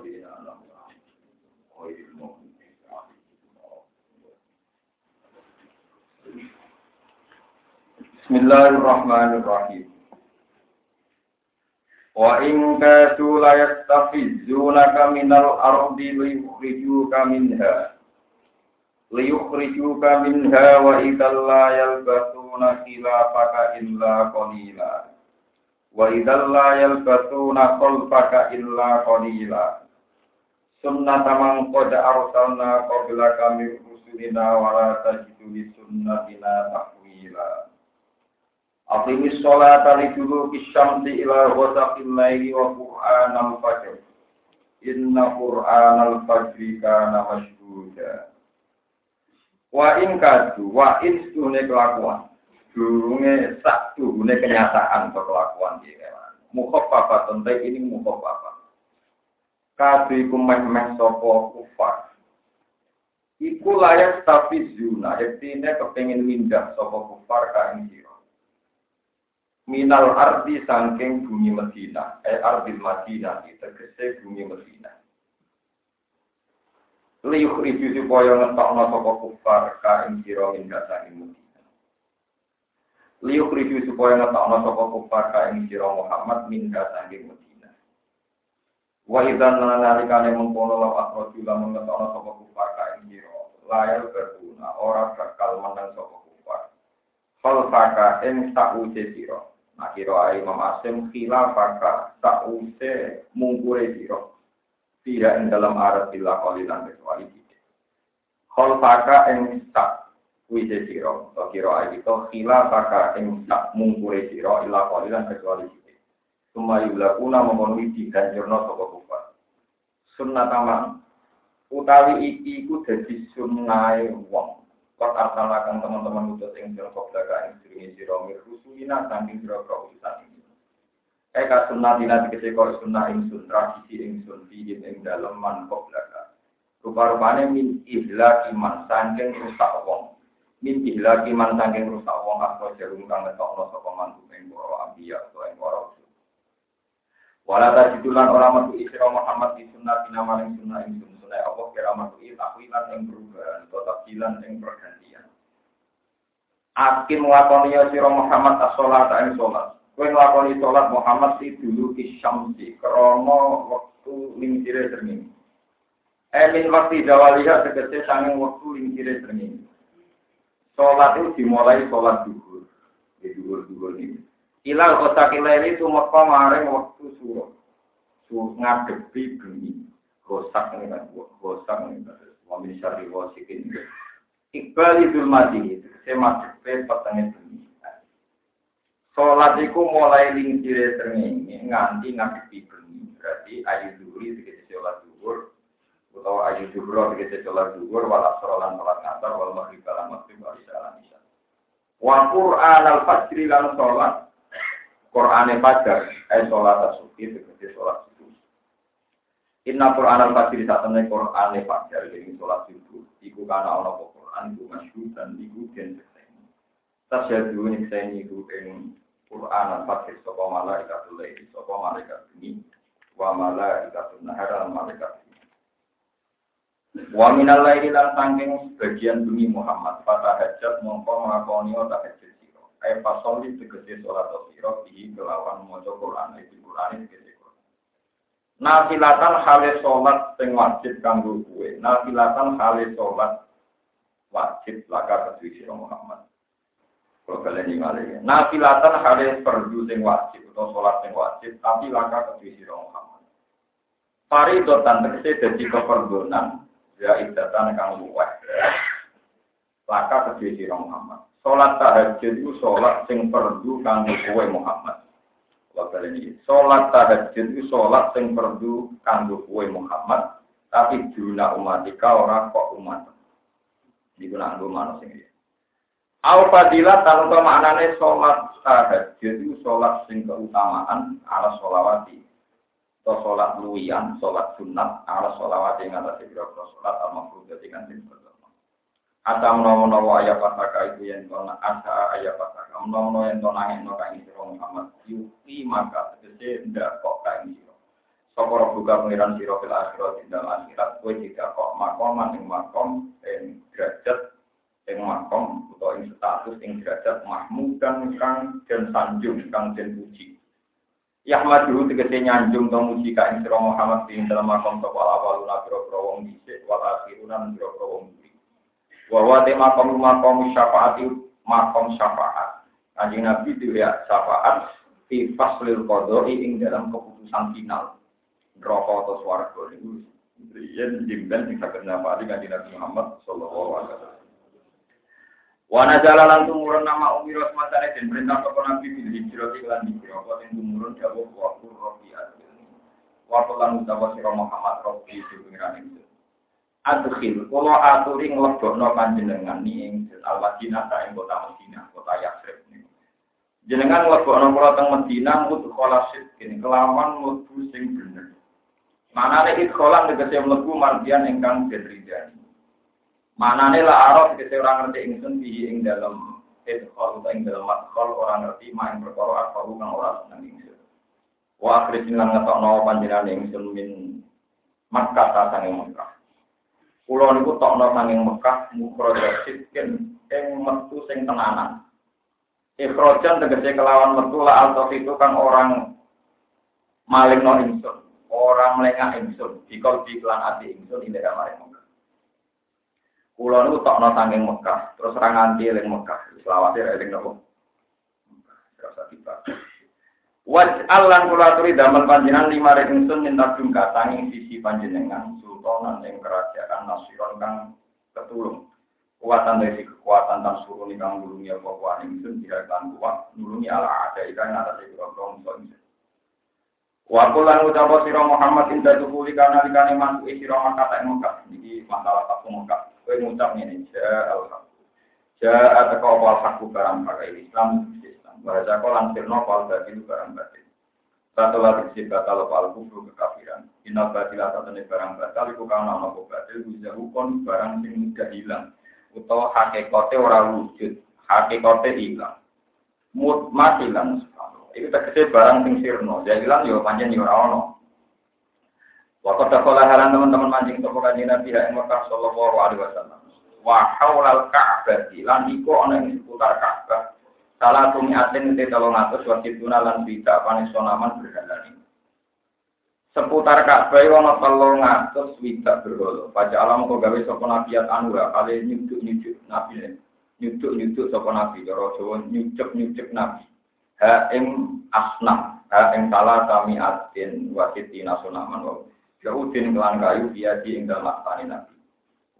الذين أنعمت عليهم غير المغضوب بسم الله الرحمن الرحيم وإن كادوا ليستفزونك من الأرض ليخرجوك منها ليخرجوك منها وإذا لا يلبثون خلافك إلا قليلا وإذا لا يلبثون خلفك إلا قليلا sunnah tamang qad arsalna qabla kami rusulina wala tajidu li sunnatina tahwila. Aqimi sholata li duluki syamsi ila ghasaqil laili wa qur'anal fajr. Inna qur'anal fajri kana mashhuda. Wa in kadu wa in stune kelakuan. Durunge sak durune kenyataan kelakuan iki. Mukhaffafah tentu ini mukhaffafah. Kadu iku meh-meh sopo kufar. Iku layak tapi zuna, artinya kepengen mindah sopo kufar ka ing minal arti sangking bumi Medina, eh arti Madinah, tegese bumi Medina. Liuk ribu supaya ngetokno sapa kufar ka ing sira ing dasane Medina. Liuk ribu supaya ngetokno sapa kufar ka ing Muhammad min dasane Medina. Wa idzan nalikane mengkono law akhrajulah mengetokno sapa kufar ka ing sira layar berguna ora bakal menang sapa kufar. Falfaka ing sakwuse sira Nah, kira ae Imam Asim khilafaka sakwuse mungkure sira tidak ing dalam arat bila kolilan kecuali tidak. Kol faka ing sak wise siro, atau kiro ayi itu khila faka ing sak mungkure siro ila kolilan kecuali tidak. Suma yulakuna memenuhi diganjurno soko kufar. Sunnah tamang, utawi iki iku dadi sunnah wong. Kok asalakan teman-teman utus ing sira kok daga ing sira sira mir rusulina saking sira utusan Eka sunnah dina dikese kau sunnah ingsun tradisi ingsun fihin ing dalem man belaka. Rupa-rupane min ihla iman sangking rusak wong. Min ihla iman sangking rusak wong aku jarum kang ngetokno sapa mantu ing para ambiya utawa. Wala tajidulan ora metu isra Muhammad di sunnah dina maling sunnah ingsun sunnah apa kira metu takwilan ing perubahan atau takwilan ing pergantian. Akin lakoni sira Muhammad as-sholat ing sholat. Kue ngelakoni sholat Muhammad si dulu kisyamsi krono waktu lingsire termini. Emin waktu jawaliha tegese sanging waktu lingsire termini. Sholat itu dimulai sholat duhur. Di duhur-duhur ini. Ilal kota kilai itu maka maring waktu suruh. Suruh ngadepi bumi. Gosak ini kan. Gosak ini kan. Wamin syari wasikin. Iqbal idul mati. Saya ke petangnya bumi. Sholat itu mulai lingkire srengenge nganti ngadepi bengi. Berarti ayu duri tegese sholat zuhur atau ayu zuhur tegese sholat zuhur wal asr lan sholat ngantar wal maghrib lan maghrib wal isya lan isya. Wa Qur'an al fajri lan sholat Qur'an fajar ay sholat subuh tegese sholat subuh. Inna Qur'an al fajri saat temen Qur'an fajar jadi sholat subuh. Iku kana ana Qur'an iku masyhur dan iku den Tasyadu nyekseni iku ing Quran al-Fatih sapa malaikatul laili sapa malaikat ini wa malaikatul nahar malaikat Wa minal laili lan sangking sebagian bumi Muhammad fata hajat mongko nglakoni tahajud sira. Ai fasoli tegese salat sira di kelawan maca Quran iki Quran iki Nafilatan hale salat sing wajib kanggo kowe. Nafilatan hale salat wajib laka kedhi sira Muhammad. Kalau kalian ini Nafilatan hadis perdu sing wajib atau sholat sing wajib, tapi langkah kedua siro Muhammad. Faridotan tegese dadi keperdonan, ya idatan kang luweh. Langkah kedua siro Muhammad. Sholat tahajud itu sholat sing perdu kang kowe Muhammad. Kalian ini, sholat tahajud itu sholat sing perdu kang kowe Muhammad, tapi juna umatika orang kok umat. Ini guna manusia ini. Al fadilah tanpa maknane sholat tahajud itu sholat sing keutamaan ala sholawati atau sholat luwian, sholat sunat ala sholawati yang atas beberapa sholat al mafruh jadi kan sing pertama. Ada menawa ayat pasaka itu yang tona ada ayat pasaka menawa yang tona yang nora ini Muhammad yuki maka tegese ndak kok kain siro. Sapa buka pengiran sira fil akhirat dalam akhirat kowe tidak kok makom ing makom ing derajat ing makom utawa ing status ing derajat mahmudan kang den sanjung kang den puji. Yahmad dulu tegese nyanjung to muji ka ing sira Muhammad ing dalam makom sapa awaluna pira-pira wong dhisik wal akhiruna pira-pira wong buri. Wa wa te makom makom syafaati makom syafaat. Nabi dilihat syafaat fi faslil ing dalam keputusan final neraka atau swarga niku yen jimben sing saged Nabi Muhammad sallallahu alaihi wasallam. Wana jalalan tumurun nama umiros masane dan perintah sapa Nabi bil hijrah apa sing tumurun dawuh wa qur rabbi Wa lan utawa sira Muhammad rabbi sing pengiran ingsun. Adkhil kula aturi nglebokno panjenengan ing al-Madinah ta ing kota Madinah, kota Yatsrib niku. Jenengan nglebokno kula teng Madinah mudkhala sidqin kelawan mlebu sing bener. Manane idkholan tegese mlebu mardian ingkang den ridani. Manane la araf tegese ora ngerti ingsun bihi ing dalem idkhol ing dalem madkhol ora ngerti main perkara apa kang ora seneng ingsun. Wa akhrijin lan ngetokno panjenengan ingsun min Makkah ta sange Makkah. Kulo niku tokno sanging Mekah mukroja sitken ing metu sing tenanan. Ikhrojan tegese kelawan metu la altof itu kan orang maling no ingsun orang melengah ingsun dikol di klan ati ingsun ini mari Mekah. Kulo niku tokno sanging Mekah, terus ra nganti eling Mekah, selawase ra eling nopo. Rasa tiba. Waj Allah kula aturi damel panjenengan lima rek ingsun minta jungka tanging sisi panjenengan sultanan ing kerajaan nasiron kang ketulung. Kuatan dari kekuatan dan suruh kang nulungi apa kuat ingsun tidak kan kuat nulungi ala ada ikan atas ikan rong ingsun. Wa lan ucapa sira Muhammad inda dukuli kana likane mantu sira kata ing Mekah. Iki masalah tak Mekah. Kowe ngucap ngene, ja al haq. Ja ataka wal haq barang pakai Islam Islam. Bahasa kok lan sirno wal batil barang batil. Satu lagi sih batal wal kufru kekafiran. Inna batila tatene barang batal iku kana ana batil bujahu kon barang sing mudah hilang. Utawa hakikate ora wujud, hakikate hilang. Mut matilan itu tegese barang sing sirno. Jadilan yo panjen yo ora ono. Waktu sekolah halan teman-teman mancing toko kanjeng Nabi yang Mekah Sallallahu Alaihi Wasallam. Wa haulal Ka'bah lan iku ana ing seputar. Salah tumi aten te tolong atus wasituna lan bida panis sonaman berhalani. Seputar Ka'bah ana telung atus widak berholo. Pada alam kok gawe sapa nabiat anura kali nyuduk-nyuduk nabi. Nyuduk-nyuduk sapa nabi. Cara Jawa nyucuk-nyucuk nabi ha ing asnam ha ing salah kami atin wasiti nasunaman wa Yahudin kelan kayu dia di ing aktani nabi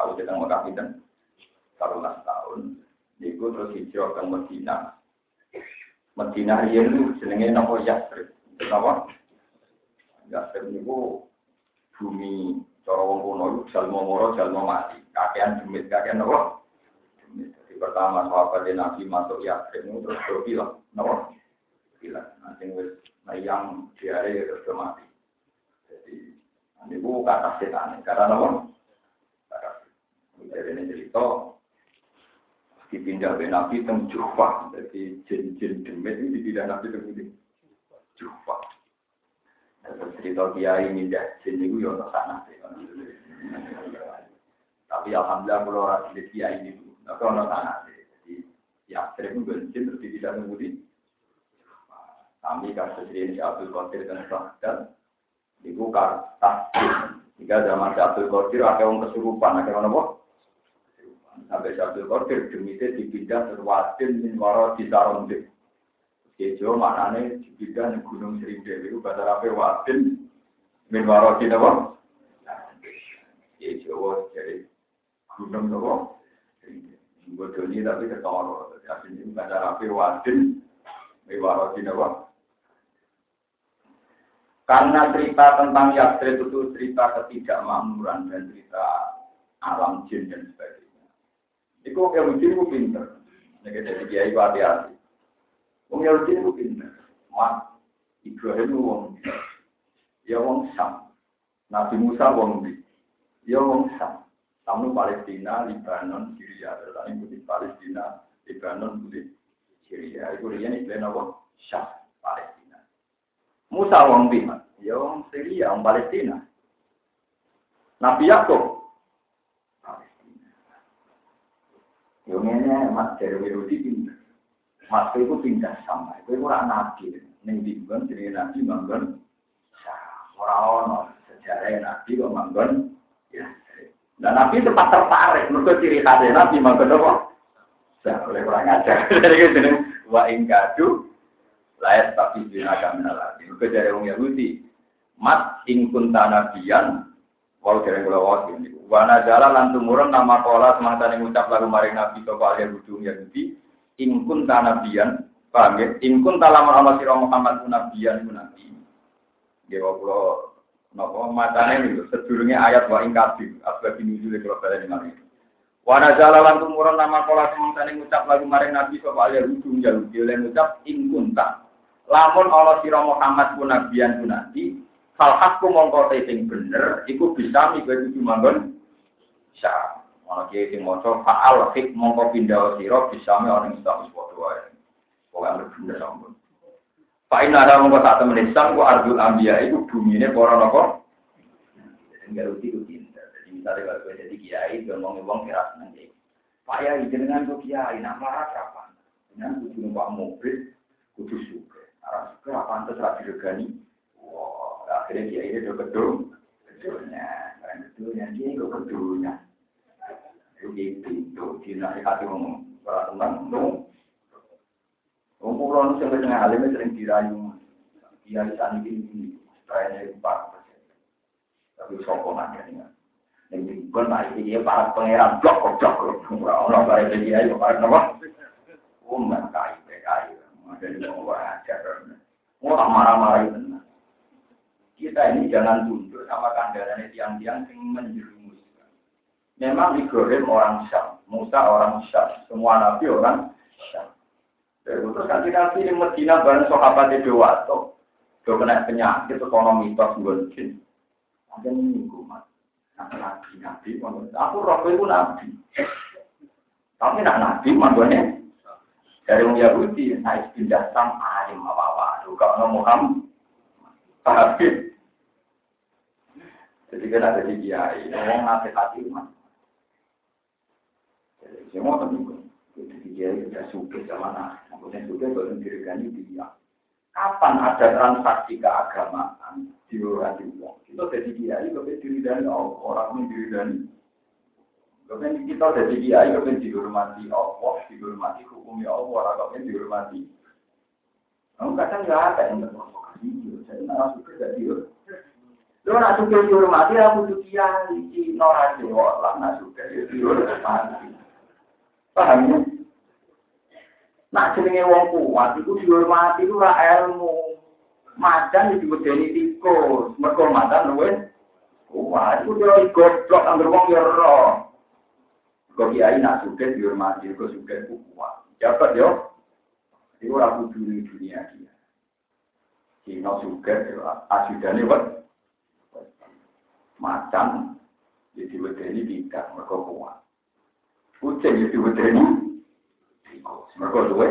Sakwise teng Mekah pinten? 13 tahun. Niku terus hijrah ke Madinah. Madinah riyen niku jenenge napa Yasrib. Napa? Yasrib niku bumi cara wong kuno iku jalma moro jalma mati. Kakean demit kakean napa? Jadi pertama sahabat Nabi masuk Yasrib niku terus bilang, napa? Bilang, nanti wis Nah yang diare sudah mati. Jadi ini bu kata setan. Kata apa? Jadi ini cerita dipindah ke Nabi teng Jufa. Jadi jin-jin demit ini dipindah Nabi teng Jufa. Terus cerita kiai mindah jin itu ya untuk sana Tapi alhamdulillah kalau orang di kiai itu, tapi orang sana Jadi ya sering jin terus tidak mengundi. Kami kasus ini Abdul Qadir dan Baghdad Ibu kata Jika zaman Abdul Qadir ada orang kesurupan, ada orang apa? Sampai Abdul Qadir demi itu dipindah terwatin min waro di Saronde. Kejo maknanya dipindah di Gunung Serinde itu bahasa apa watin min waro di apa? Kejo jadi gunung apa? Bodoni tapi ketoro. Jadi bahasa apa watin min waro di apa? Karena cerita tentang Yasrib itu cerita ketidakmakmuran dan cerita alam jin dan sebagainya. Itu yang Yahudi itu pinter. Ini jadi kiai hati-hati. Wong Yahudi itu pinter. Mat, Ibrahim wong. Ya wong Sam. Nabi Musa wong di. Ya wong Sam. Kamu Palestina, Libanon, Syria. Terus ini Palestina, Libanon, putih Syria. Itu dia ini apa? Syam, Palestina. Musa wong di Ya wong Syria, wong Palestina. Nabi Yakub. Palestina. Yo ngene Mas dari Yahudi pindah. Mas itu pindah sama. Itu orang nabi. Ning dibon jadi nabi manggon. Ora ono sejarah nabi kok manggon ya. Dan nabi sempat tertarik. Mereka ciri khasnya nabi manggon apa? Saya oleh kurang ajar. Jadi gitu wa ingkadu layak tapi dina kami lagi. Mereka dari orang Yahudi. Mat ingkun tanabian Walau dari kula wawas ini. Wana jala lan tumurun nama kola semangsa yang ucap lagu maring nabi sopa alia hudung Yahudi. Ingkun tanabian. Paham ya? Ingkun talaman Allah sirah Muhammad nabian itu nabi. Ya kula nopo matane itu sedurunge ayat wa ingkadi asbab nuzul kula balen mari. Wana jala lan tumurun nama kola semangsa yang ucap lagu maring nabi sopa alia hudung Yahudi. Oleh ucap ingkun ta. Lamun Allah sirah Muhammad nabian itu nabi. Hal hakku mongko sing bener, iku bisa migo tujuh manggon. Bisa. Mana kiai sing moco faal hik mongko pindah siro bisa mi orang Islam sesuatu wae. Pokoknya bener sampun. Pak Ina ada mongko saat temen Islam, ku arjul ambia itu bumi ini para nopo. Enggak rugi rugi. Jadi misalnya kalau gue jadi kiai, gue ngomong ngomong kira nanti. Pak ya dengan gue kiai, nak marah kapan? Dengan kudu numpak mobil, kudu suka. Arah suka apa terserah diregani. Wah, akhirnya dia ini betul betulnya kan betulnya dia itu betulnya itu di nasihati ngomong para teman ngomong. Ngomong sampai dengan alimnya sering dirayu. Dia di sana ini trennya empat tapi sokong aja nih yang dibuat masih dia para pangeran blok blok blok orang baik dia ya para nama umum kai kai ada di bawah ajar mau tak marah-marah itu kita ini jangan tunduk sama kandarannya tiang-tiang yang menjerumuskan. Memang Ibrahim orang Syam, Musa orang Syam, semua nabi orang Syam. Itu kan kita pilih Medina bareng sahabat Dewato, do kena penyakit ekonomi tos gonjin. Ada minggu mas, nabi nabi, aku roh itu nabi. Tapi nak nabi manggone dari orang Yahudi, naik pindah sam alim apa apa, juga Muhammad. Paham jadi kan ada di kiai, ngomong nasihati umat. Jadi semua tentu. Jadi kiai sudah suka sama nah, maksudnya suka kalau dirikan dia. Kapan ada transaksi keagamaan di luar uang? Kita jadi kiai, kita diri dari orang ini diri dari Kemudian kita jadi kiai, kemudian dihormati Allah, dihormati hukumnya Allah, orang kemudian dihormati. Kamu kadang nggak ada yang terprovokasi, jadi nggak suka jadi Lu nak suka dihormati, aku tuh kiai, di Nora Jawa lah, nak suka dihormati. Paham ya? Nak jenenge wong kuat, itu dihormati, itu lah ilmu. Macan itu bedeni tikus, mereka macan luwe. Kuat, itu dia goblok, anggar wong ya roh. Kau kiai nak suka dihormati, kau suka kuat. Jabat yo. Itu aku dulu dunia dia. Cina suka, asidane wat macan ya wedeni tidak mereka kuat kucing ya wedeni mereka duwe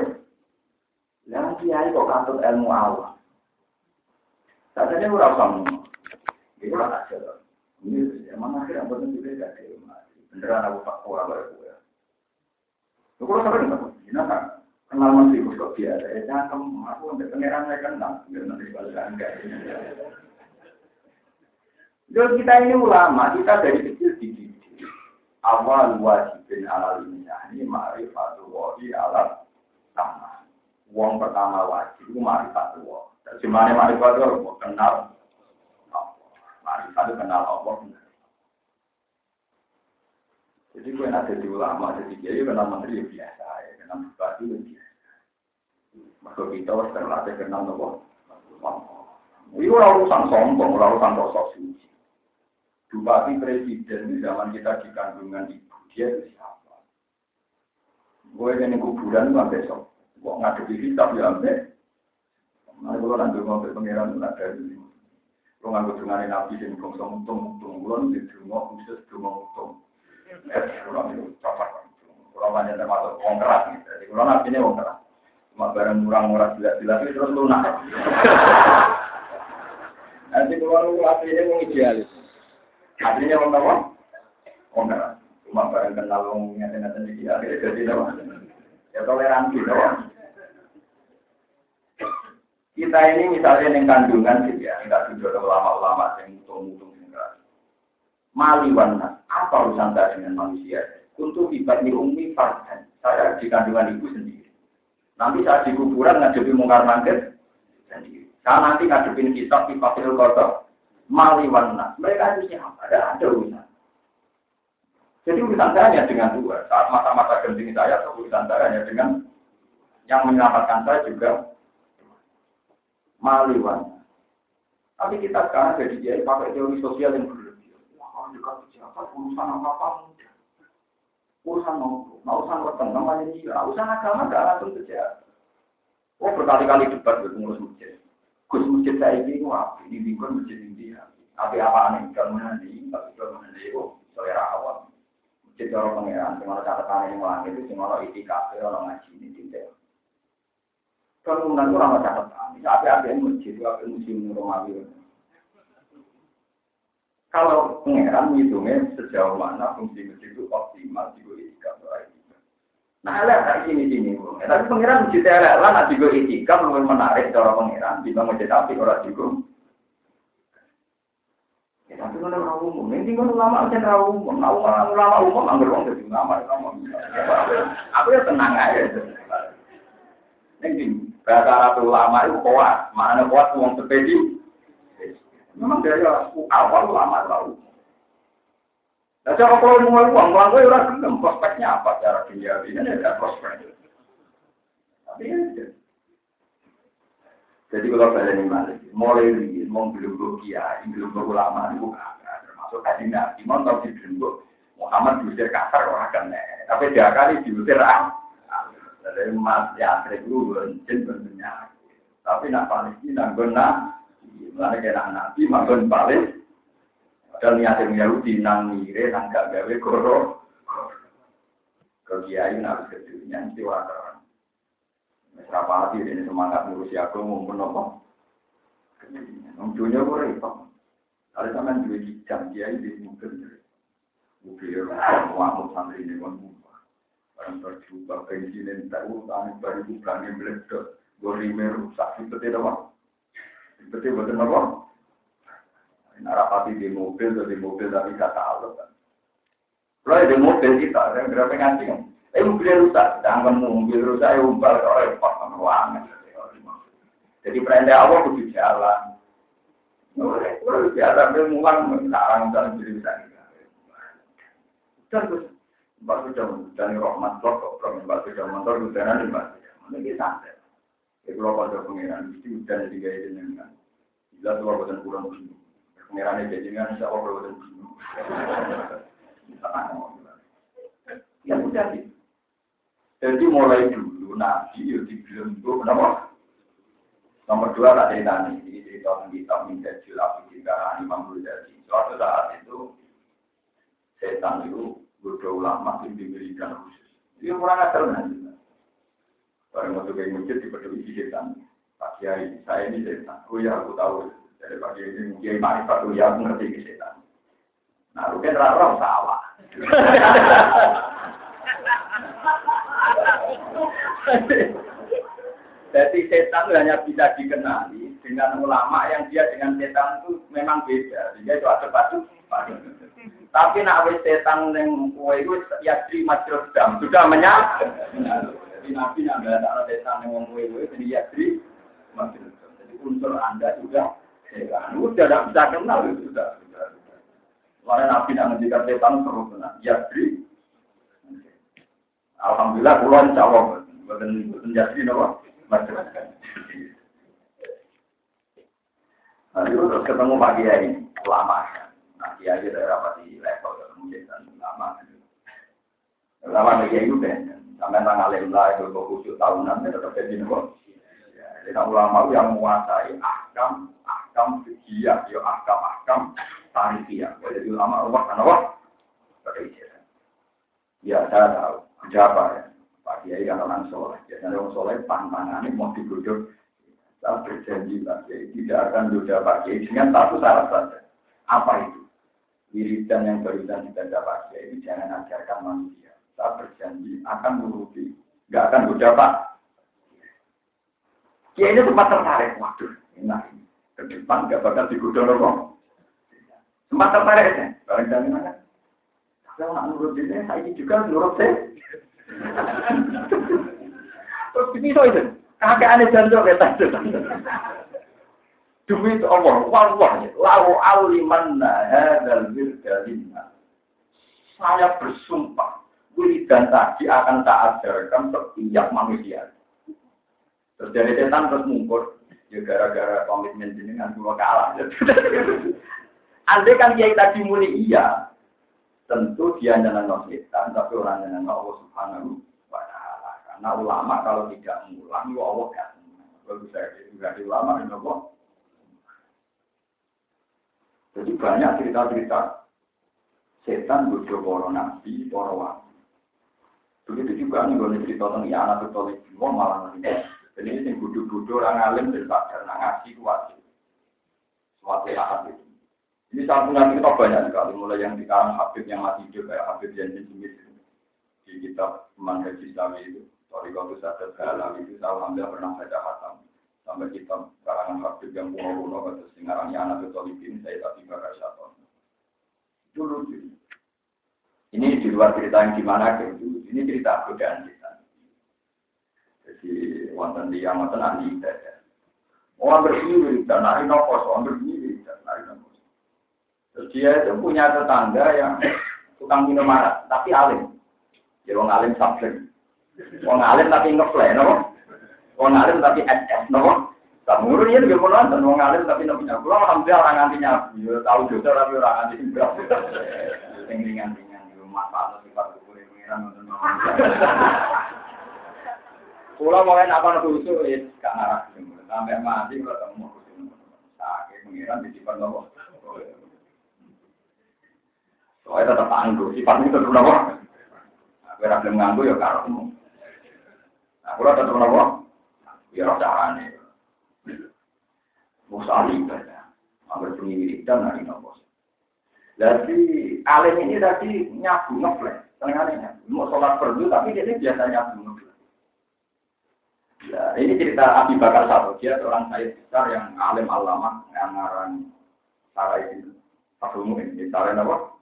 yang kiai kok kantut ilmu Allah Tadinya ora usah Ini ora aja Ini emang akhirnya benar juga gak ada Beneran aku tak kuat lah gue. Lu kalau sampai nggak? Ini kan kenal masih kok biasa. Ya cangkem aku untuk pangeran saya kenal. Biar nanti balik enggak. Jadi kita ini ulama, kita dari kecil dididik. Awal wajibin alal ini ma'rifatul wahi alat sama. Uang pertama wajib itu. Terjemahannya ma'rifatul wahi, kenal. Ma'rifatul kenal Allah. Jadi gue ada di ulama, jadi kiai kenal menteri ya biasa, ya kenal bupati ya biasa. Maka kita harus terlatih kenal Allah. Itu urusan sombong, urusan sosok suci. Bupati presiden di zaman kita di kandungan ibu, dia itu siapa? Gue ini kuburan nggak besok. Gue ngadepi kitab ya ambil. Nah, kalau nanti mau pengiran ada di sini. Kalau nggak dengan nabi dan bangsa mutung mutung, kalau di rumah khusus rumah mutung. Eh, kalau itu cocok. Kalau banyak termasuk orang keras, jadi kalau nabi ini orang keras. Cuma barang murah-murah jelas-jelas itu terus lunak. Nanti kalau lu aslinya mau idealis. Aslinya orang apa? Orang. Cuma barang kenal orang yang ada di akhirnya jadi apa? Ya toleransi, apa? Kita ini misalnya yang kandungan gitu ya, nggak tujuh ulama-ulama yang mutung-mutung enggak. Maliwan, apa urusan saya dengan manusia? Untuk ibadni umi fardan. Saya di kandungan ibu sendiri. Nanti saat di kuburan ngadepi mungkar mangkir sendiri. Saya nanti ngadepin kitab di fakir kotor. Maliwan, mereka itu siapa? Ada ada urusan. Jadi urusan saya hanya dengan dua. Saat masa-masa genting saya, urusan saya hanya dengan yang menyelamatkan saya juga maliwan. Tapi kita sekarang jadi dia pakai teori sosial yang berlebihan. Wah, dekat pejabat urusan apa-apa. Urusan mau, mau urusan weteng namanya dia. Urusan agama gak langsung pejabat. Oh berkali-kali debat dengan pengurus masjid. Gus masjid saya ini apa? Ini bingung masjid. Tapi apa aneh? Kalau? Tapi kalau nih? Oh, selera awam. Masjid orang pangeran. Cuma catatan yang itu cuma itikaf, orang ngaji ini tidak. Kalau menang orang catatan, apa apa yang masjid, apa musim Romawi. Kalau pangeran ngitungnya sejauh mana fungsi masjid itu optimal di itikaf Nah, elek tak sini sini. Tapi pangeran masjid elek lah, nanti gue menarik cara pangeran. Di masjid api orang juga. Ya, tapi kan orang umum. Ini kan ulama aja orang umum. Nah, ulama ulama umum ambil uang jadi ulama. Aku ya tenang aja. Ini bahasa Arab ulama itu kuat. Mana kuat uang sepedi. Memang dia awal ulama tahu. Nah, cara kalau mau uang, uang gue udah gelem. Prospeknya apa cara dia? Ini ada prospek. Tapi ya, jadi kalau saya ini balik, mulai ini, mau belum kiai, belum ulama, itu kagak. Termasuk kaji nabi, mau tahu di belum Muhammad diusir kasar orang kena. Tapi dia kali diusir ah. Dari mas ya itu bencin bentuknya. Tapi nak Palestina guna, mana kena nabi, magon Palestina. Dan niatnya Yahudi nang mire, nang gak gawe koro. Kiai harus kedunya, mesti wakaran. Berapa hati ini semangat ngurusi aku mau menopo. Dunia gue repot. Ada sama dua jam dia di mobil. Mobil orang santri ini kan Barang berjubah bensin dan tahu aneh baru bukan yang meledot. Gue rimer rusak seperti apa? Seperti betul apa? Narapati di mobil di mobil tapi gak tahu kan. Kalau di mobil kita, kan berapa ngaji kan? Eh mobilnya rusak, sedangkan mobil rusak ya umpal ke orang repot ruangan. Jadi perintah Allah kudu jalan. Udah jalan, dia mulang sekarang dalam diri kita. Dan terus, Mbak sudah menjadi rahmat kalau Mbak sudah mentor, udah nanti Mbak. Ini santai. Ya kalau pada pengiran, udah gaya jenengan. Jelas luar badan kurang begini. Pengirannya jadi jenengan, insya Allah badan begini. Ya udah gitu. Jadi mulai dulu Nabi itu dibentuk kenapa? Nomor dua tak cerita ini cerita kita minta jilaf jika Imam Ghazali. Suatu saat itu setan itu bodoh ulama yang diberikan khusus. Dia kurang ajar nanti. Barang masuk ke masjid dipeduli setan. Pak Kiai, saya ini setan. Oh ya aku tahu. Dari Pak Kiai ini Kiai Marifat, oh ya aku ngerti ke setan. Nah, lu kan rara salah. Jadi setan hanya bisa dikenali dengan ulama yang dia dengan setan itu memang beda. Sehingga itu ada batu. Tapi nak wis setan yang kue itu ya terima jam sudah menyatu. Jadi nabi nak ada setan yang kue itu jadi ya terima Jadi unsur anda juga setan. Tidak bisa kenal sudah. Karena nabi nak menjadikan setan terus benar. Ya Alhamdulillah pulau insya Allah bukan menjadi apa macam Nanti terus ketemu Pak Kiai ulama. Nah Kiai daerah pasti level mungkin dan ulama. Ulama Kiai itu kan sampai tanggal alim lah itu khusus tahunan tetap jadi nopo. Jadi ulama yang menguasai ahkam, ahkam fikih, ya ahkam, ahkam tarifiyah. Jadi ulama Allah kan? Pakai Ya saya tahu. Ada apa ya? Pak Kiai kan orang soleh. Biasanya orang soleh pantangannya mau digodok. Saya berjanji Pak Kiai tidak akan duda Pak Kiai dengan satu syarat saja. Apa itu? Wiridan yang barusan kita Pak Kiai jangan ajarkan manusia. Saya berjanji akan menuruti. Gak akan duda Pak. Kiai ini sempat tertarik. Waduh, enak ini. Ke depan bakal digodok loh. Sempat tertarik ya. Barang jaminan kalau nak nurut diri, saya juga nurut saya. Terus ini so itu, kakek aneh jantung kita itu. Demi itu Allah, wallah, lau aliman hadal wirdalina. Saya bersumpah, wiridan tadi akan tak ajarkan setiap manusia. Terus dari setan terus mungkur, ya gara-gara komitmen dengan dua kalah. Andai kan kiai tadi muni iya, tentu dia nyenang setan, tapi orang nyenang Allah Subhanahu wa Ta'ala. Karena ulama kalau tidak mengulang, ya Allah kan. Kalau bisa juga di ulama, ini Allah. Jadi banyak cerita-cerita setan bodoh para nabi, para wali. Begitu juga nih gue cerita tentang ya anak itu malah nanti. Jadi ini bodoh-bodoh orang alim dan sadar, nah ngaji kuat. Suatu saat itu. Ini santunan kita banyak sekali, mulai yang sekarang Habib yang masih hidup kayak Habib Janji Simis di kitab Manhaj Islami itu, sorry kalau ada segala itu, saya alhamdulillah pernah baca khatam sampai kitab karangan Habib yang kuno-kuno atau singarangnya anak ini saya tadi bakar syaitan. Itu lucu. Ini di luar cerita yang gimana gitu. Ini cerita godaan kita. Jadi wonten dia wonten ahli ibadah. Orang berdiri dan ahli nopos, orang nopos. Terus dia itu punya tetangga yang tukang minum arak, tapi alim. Jadi orang alim sablen. Orang alim tapi ngeplay, no? Orang alim tapi SS, no? Samuru ya juga mau nonton, orang alim tapi ngeplay. Kalau alhamdulillah orang antinya, ya tahu juga tapi orang anti berapa. Yang ringan-ringan, di rumah panas, sifat kukurin, pengiran, nonton. Pulau mau apa nak khusus, ya gak ngarah. Sampai mati, kalau khusus. Sakit, pengiran, di sifat Soalnya tetap anggu, sifatnya tetap nopo. Aku rasa nganggu ya karena Aku rasa tetap nopo. Ya rasa aneh. Musa ibadah. Ambil dan hari nopo. Jadi alim ini tadi nyabu ngeflek. Tengahnya mau sholat perlu tapi dia biasa nyabu ngeflek. Ya, ini cerita Abi Bakar satu. Dia seorang saya besar yang alim alama yang ngarang Sarah itu. Abdul Mu'in. Sarah apa?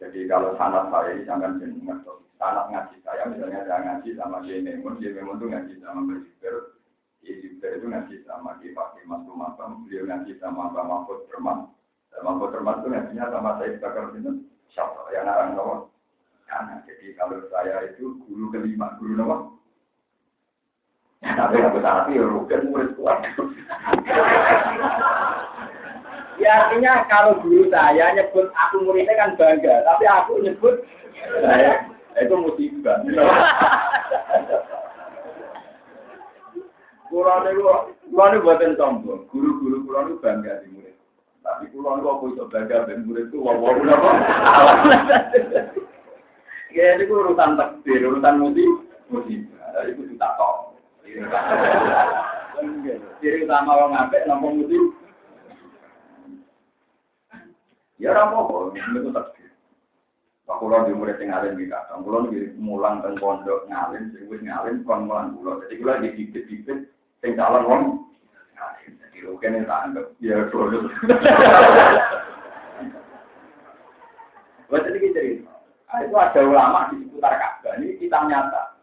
Jadi kalau sanat saya ini jangan jenengan sanat ngaji saya misalnya saya ngaji sama dia Memun, dia Memun itu ngaji sama Berjiber, Berjiber itu ngaji sama di Fakir Mas Rumahbam, beliau ngaji sama Mbak Mahfud Terman, Mahfud Terman itu ngajinya sama saya Bakar itu siapa yang narang nawa. Karena jadi kalau saya itu guru kelima, guru nawa. Tapi aku sangat ya murid kuat. Ya artinya kalau dulu saya nyebut aku muridnya kan bangga, tapi aku nyebut saya itu musibah. Kulo niku kulo niku buatan sombong. Guru-guru kulo niku bangga di murid. Tapi kulo niku aku iso bangga ben muridku wae napa? Ya itu urusan takdir, urusan musibah. Musibah. Itu tak tahu. Ciri utama orang ngapik nampak musibah. Ya ora apa-apa, itu takdir. Pak kula di murid sing alim iki kadang kula mulang teng pondok ngalim sing wis ngalim kon mulang kula. Jadi kula di dikit-dikit sing calon wong ngalim. Jadi lho kene tak anggap ya dulu. Buat ini cerita. Nah, itu ada ulama di seputar Ka'bah. Ini kita nyata.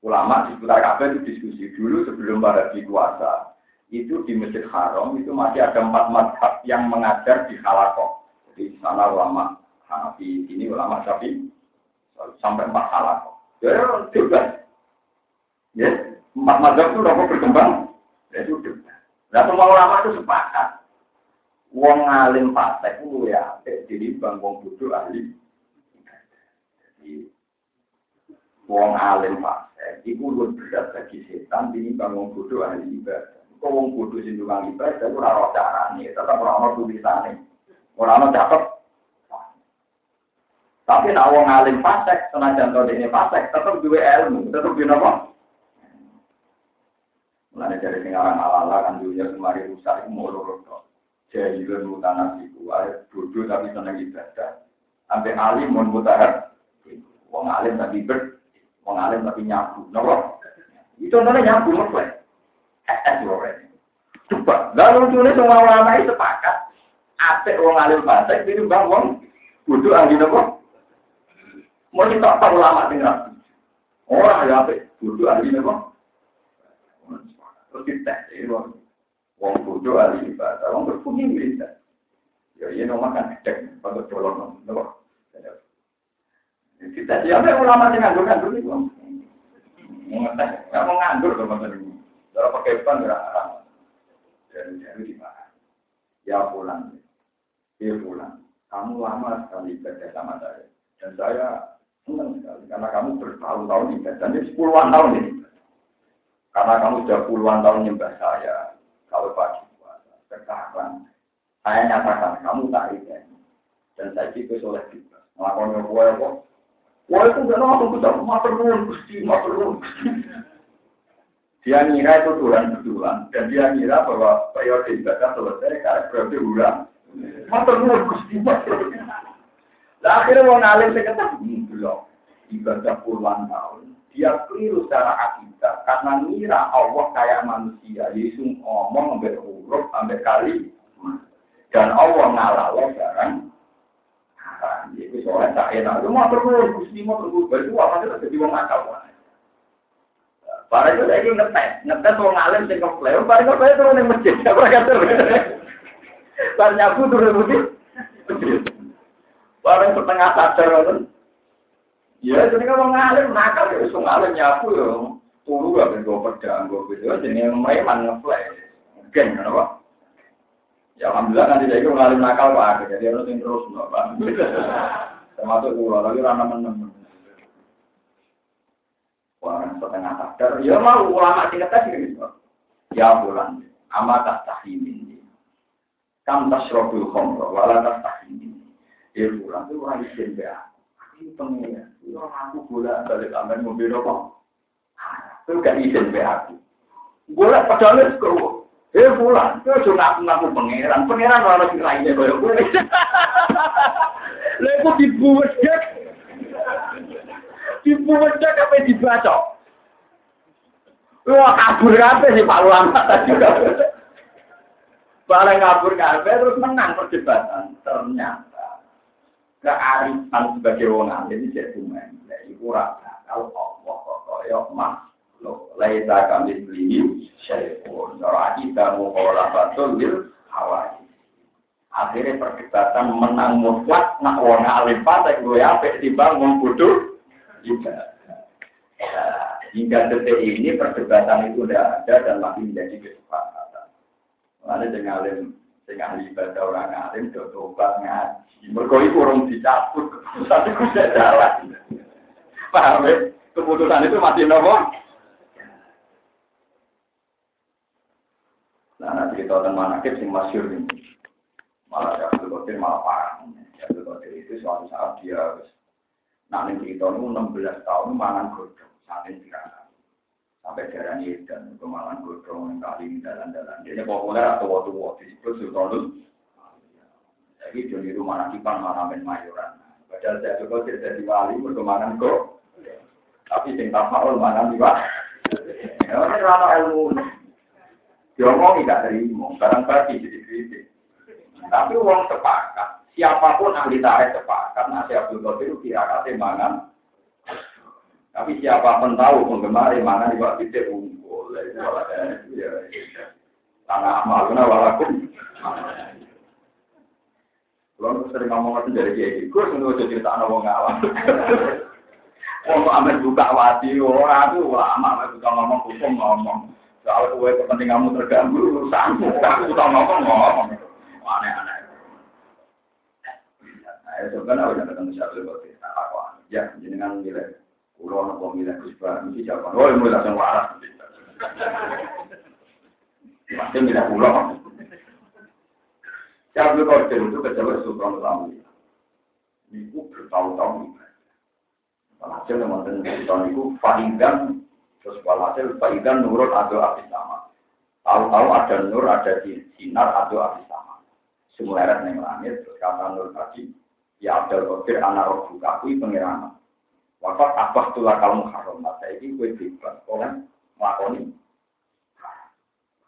Ulama di seputar Ka'bah itu diskusi dulu sebelum para kuasa itu di Masjid Haram itu masih ada empat madhab yang mengajar di Halakoh. Jadi di sana ulama Hanafi, ini ulama Syafi sampai empat Halakoh. Ya, juga. Ya, empat madhab itu udah berkembang. Ya, itu juga. Nah, semua ulama itu sepakat. Wong ngalim fasek itu ya, jadi bang wong bodoh ahli. Jadi, wong alim fasek itu lebih berat bagi setan ini bang wong bodoh ahli ibadah. Kok wong bodoh sing tukang ibadah itu ora ora carane, tetep ora ono tulisane. Ora ono catet. Tapi nak wong alim fasek, senajan to dene fasek, tetep duwe ilmu, tetep duwe napa? Mulane dari sing aran ala kan dunia kemari rusak iku mau loro tok. Jahilun mutanasiku, ae bodoh tapi seneng ibadah. Sampai alim mau mutahar. Wong alim tapi ber, wong alim tapi nyabu. Napa? Itu contohnya nyabu ngeplek. Eh, lho Coba, lalu lucunya semua ulama itu sepakat. Apik wong alim fasik, ini bang wong bodoh ahli napa? Mau kita apa ulama tinggal? Orang ya apik, bodoh ahli napa? Terus kita, wong wong bodoh ahli ibadah, wong berpunyai bisa. Ya iya no makan cek pada colong no. Kita siapa ulama yang nganggur nganggur itu? Mengetes, nggak mau nganggur teman-teman ini. Kalau pakai ban nggak haram. Jadi jadi di mana? Ya pulang, ya pulang. Kamu lama sekali ibadah sama saya, dan saya senang sekali karena kamu bertahun-tahun ibadah, ini sepuluhan tahun ini. Karena kamu sudah puluhan tahun nyembah saya, kalau pagi puasa, sekarang saya nyatakan kamu tak ini. Dan saya juga soleh juga. Melakukan kue kok. Kue itu gak langsung kita gusti, matur nuwun Dia ngira itu Tuhan betulan dan dia ngira bahwa periode ibadah selesai karena berarti ulang. Matur nuwun gusti, Lah akhirnya mau ngalim sekitar belum ibadah puluhan tahun dia keliru secara akidah karena ngira Allah kayak manusia. Yesus ngomong ambil huruf, ambil kali. Dan Allah ngalah barang. Itu soalnya tak enak. Itu mau terus, gusti mau terus. Berarti apa itu jadi wong. Para itu lagi ngetes, ngetes wong alim sing ngeplay. Para itu saya turun di masjid, apa kata? Para nyabu turun masjid. Para setengah sadar, Ya, jadi kalau ngalir nakal ya, so ngalir nyapu ya, turu gak ben gue pedang, gue gitu, jadi yang mereman ngeplay, geng kenapa? Ya alhamdulillah nanti saya ngalir nakal pak, jadi harus yang terus pak. Termasuk gue, lagi rana menang. Wah, setengah sadar, ya mau ulama singkat tadi gitu. Ya bulan, amat tak tahimin. Kam tasrobul khomro, wala tak tahimin. Ya bulan, itu orang isin Ini pengen Orang aku bola balik aman mobil apa? Itu gak izin be aku. Bola padahal itu Eh bulan, itu cuma aku ngaku pangeran. Pangeran orang sing lainnya kaya gue. Lha iku dibuwedek. Dibuwedek apa dibaca? Wah kabur kabeh sih Pak Ulama tadi. Barang kabur terus menang perdebatan. Ternyata kearifan sebagai wong alim ini jadi main. Ya, iku rasa kalau Allah kok kaya makhluk. Laisa kami beli syai'un. Cara kita mukola batul lil hawai. Akhirnya perdebatan menang mutlak nak wong alim patek gue timbang wong bodoh. Ya, hingga detik ini perdebatan itu sudah ada dan masih menjadi kesepakatan. Lalu dengan alim sing ahli ibadah orang alim do tobat ngaji. Mergo iku urung dicabut keputusan iku sudah jalan. Paham ya? Keputusan itu masih nopo? Nah, nanti kita akan manakib sing masyur ini. Malah Abdul Qadir malah parah. Abdul Qadir itu suatu saat dia harus Nah, ini cerita ini 16 tahun mangan godong saat ini sampai darah dan kemalan godong kali dalan-dalan. Jadi populer atau waktu waktu disebut Sultanul. Jadi di rumah mana main mayoran. Padahal saya juga jadi wali berkemanan kok. Tapi sing tafaul mana di pak. Ya ini rano ilmu. Diomong tidak terima, barang bagi jadi kritik. Tapi uang sepakat, siapa pun ahli tarik sepakat, nasi Abdul Qadir kira kira mangan tapi siapa pun tahu penggemar mana di bawah titik unggul. Tanah amaluna walakum. Kalau sering ngomong itu dari kiai, gue jadi cerita anak wong awam. Wong amet buka wati, orang itu lama buka ngomong hukum ngomong. Soal kue kepentinganmu terganggu, urusanmu. Aku suka ngomong ngomong. Aneh-aneh. Nah, sebenarnya udah ketemu kok. Aku ya, jenengan nilai. Kulo nopo milih mesti. Oh, mulai langsung waras. Pasti milih itu kejabat Sultan bertahun-tahun. Walhasil Sultan itu Fahidan, terus walhasil Fahidan nurut atau api sama. Tahu-tahu ada nur, ada sinar atau api sama. Semua yang langit, terus kata nur tadi, ya Abdul Qadir anak roh buka, kui pengiraman. Wafat abah tulah kamu haram, masa ini gue bebas, oleh melakoni.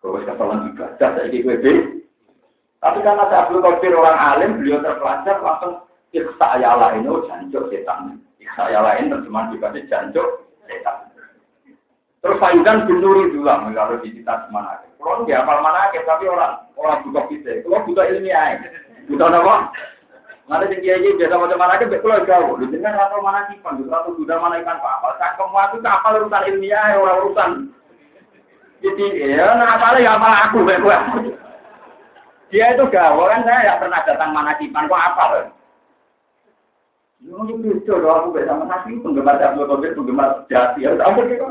Gue kesalan ibadah, saya ini gue bebas. Tapi karena saya Abdul Qadir orang alim, beliau terpelajar langsung iksa ya lain, oh jancuk setan. Iksa ya lain terjemahan juga jancuk setan. Terus Faidan bin Nuri juga kalau di kita mana Kalau nggak hafal mana tapi orang orang butuh kita. Kalau butuh ilmiah, butuh apa? Nanti tinggi aja biasa macam mana ke kalau jauh. Lu jangan atau mana kipan, lu atau sudah mana ikan apa? Cangkem waktu kapal urusan ilmiah, orang urusan. Jadi ya, nah apa ya apa aku, gue dia itu gawe kan saya tidak pernah datang mana kipan kok apa loh. Ini lucu loh aku bersama nasi penggemar Abdul Qadir penggemar jati ya tahu gitu.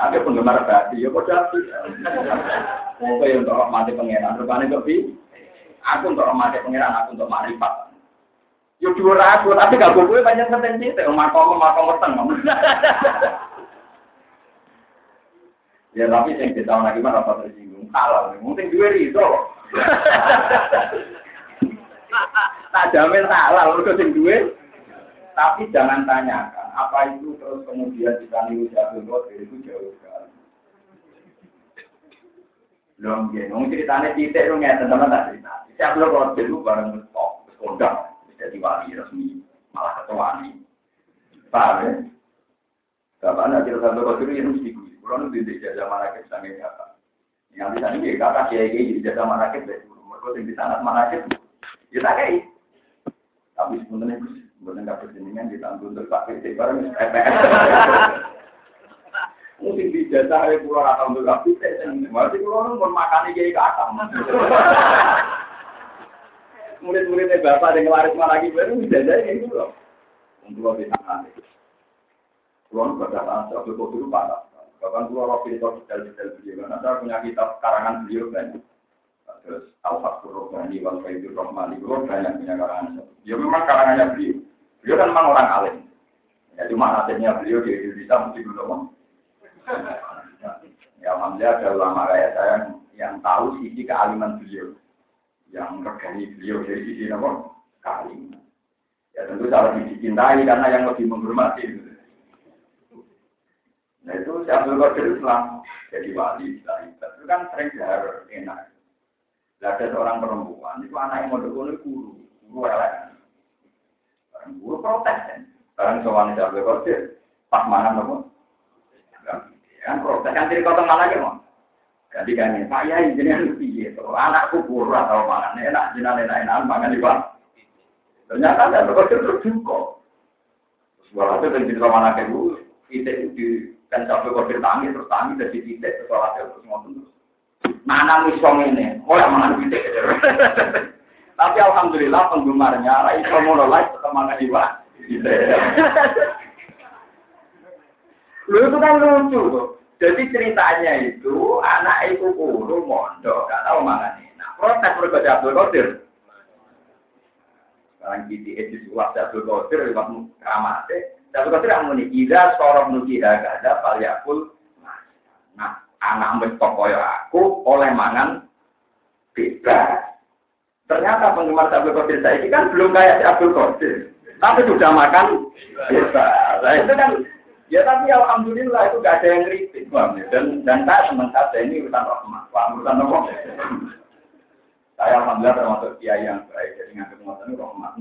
Nanti penggemar jati ya kok jati. Mau yang untuk mati pangeran rupanya kok bi. Aku untuk mati pangeran aku untuk marifat. Yo dua aku tapi gak gue banyak penting sih. Makom makom weteng. Ya tapi yang kita lagi mana apa tersinggung halal. Mungkin dua rizo. tak jamin halal mergo sing duwe. Tapi jangan tanyakan apa itu terus kemudian kita jatuh Qadir itu jauh sekali. Belum ya, ngomong ceritanya titik lu ngeten teman tak cerita. Siap lo Qadir itu bareng top, kondang, jadi wali resmi, malah ketua nih. Paham ya? Bapak nak cerita Abdul Qadir itu mesti gue. Kalau nu di jajah mana kita sange kata. Yang di sana dia kata kiai kiai jajah mana kita. Mereka di sana mana kita. Ya tak kayak. Tapi sebenarnya sebenarnya nggak pertandingan ditanggung untuk pakai bareng PPS. Mungkin di jasa hari pulau atau untuk kafe, masih pulau pun makan kiai kata. Murid-muridnya bapak waris mana lagi baru jajah ini loh. Untuk lebih sangat. Pulau pada saat Abdul Qadir parah. Bahkan pulau Rofi itu detail-detail beliau. Karena saya punya kitab karangan beliau banyak. Terus Al-Faktur Rohmani, Wal Faidur Rohmani, beliau banyak punya karangan. Ya memang karangannya beliau. Beliau kan memang orang alim. Ya cuma nasibnya beliau di Indonesia mesti dulu ngomong. Ya Alhamdulillah ada ulama kayak saya yang tahu sisi kealiman beliau. Yang regani beliau dari sisi apa? Kealiman. Ya tentu salah dicintai karena yang lebih menghormati. Nah itu si Abdul Islam jadi wali Islam itu kan sering jahar enak. Lah ada seorang perempuan itu anak yang mau dukung guru, guru elek. Guru protes kan. Barang si Abdul Qadir pas mana nopo. Kan protes kan jadi kota mana gitu. Jadi kan ini Pak Yai jenengan piye to? Anakku guru atau mangan enak jenengan enak-enak mangan di. Ternyata ada terjungkok. Terus walhasil dan cerita mana ke guru, itu di dan sampai kau bertangi terus tangi dari ke sholat terus ngomong terus. Mana misong ini? Oh yang mana titik? Tapi alhamdulillah penggemarnya itu mau live tetap mana iwa. Lu itu kan lucu tuh. Jadi ceritanya itu anak itu guru mondok, gak tahu mana nih. Nah protes berbaca Abdul Qadir. Sekarang kita edisi ulas Abdul Qadir lewat keramatnya. Tapi kalau tidak muni, ida sorok nuki ada palyakul. Nah, anak mentok koyo aku oleh mangan bebas. Ternyata penggemar Abdul Qadir saya ini kan belum kayak Abdul Qadir, tapi sudah makan bebas. Nah, itu kan ya tapi alhamdulillah itu gak ada yang kritik, dan dan saya teman saya ini urusan rahmat, urusan rahmat. Saya alhamdulillah termasuk kiai yang baik, jadi nggak ngotot rahmat.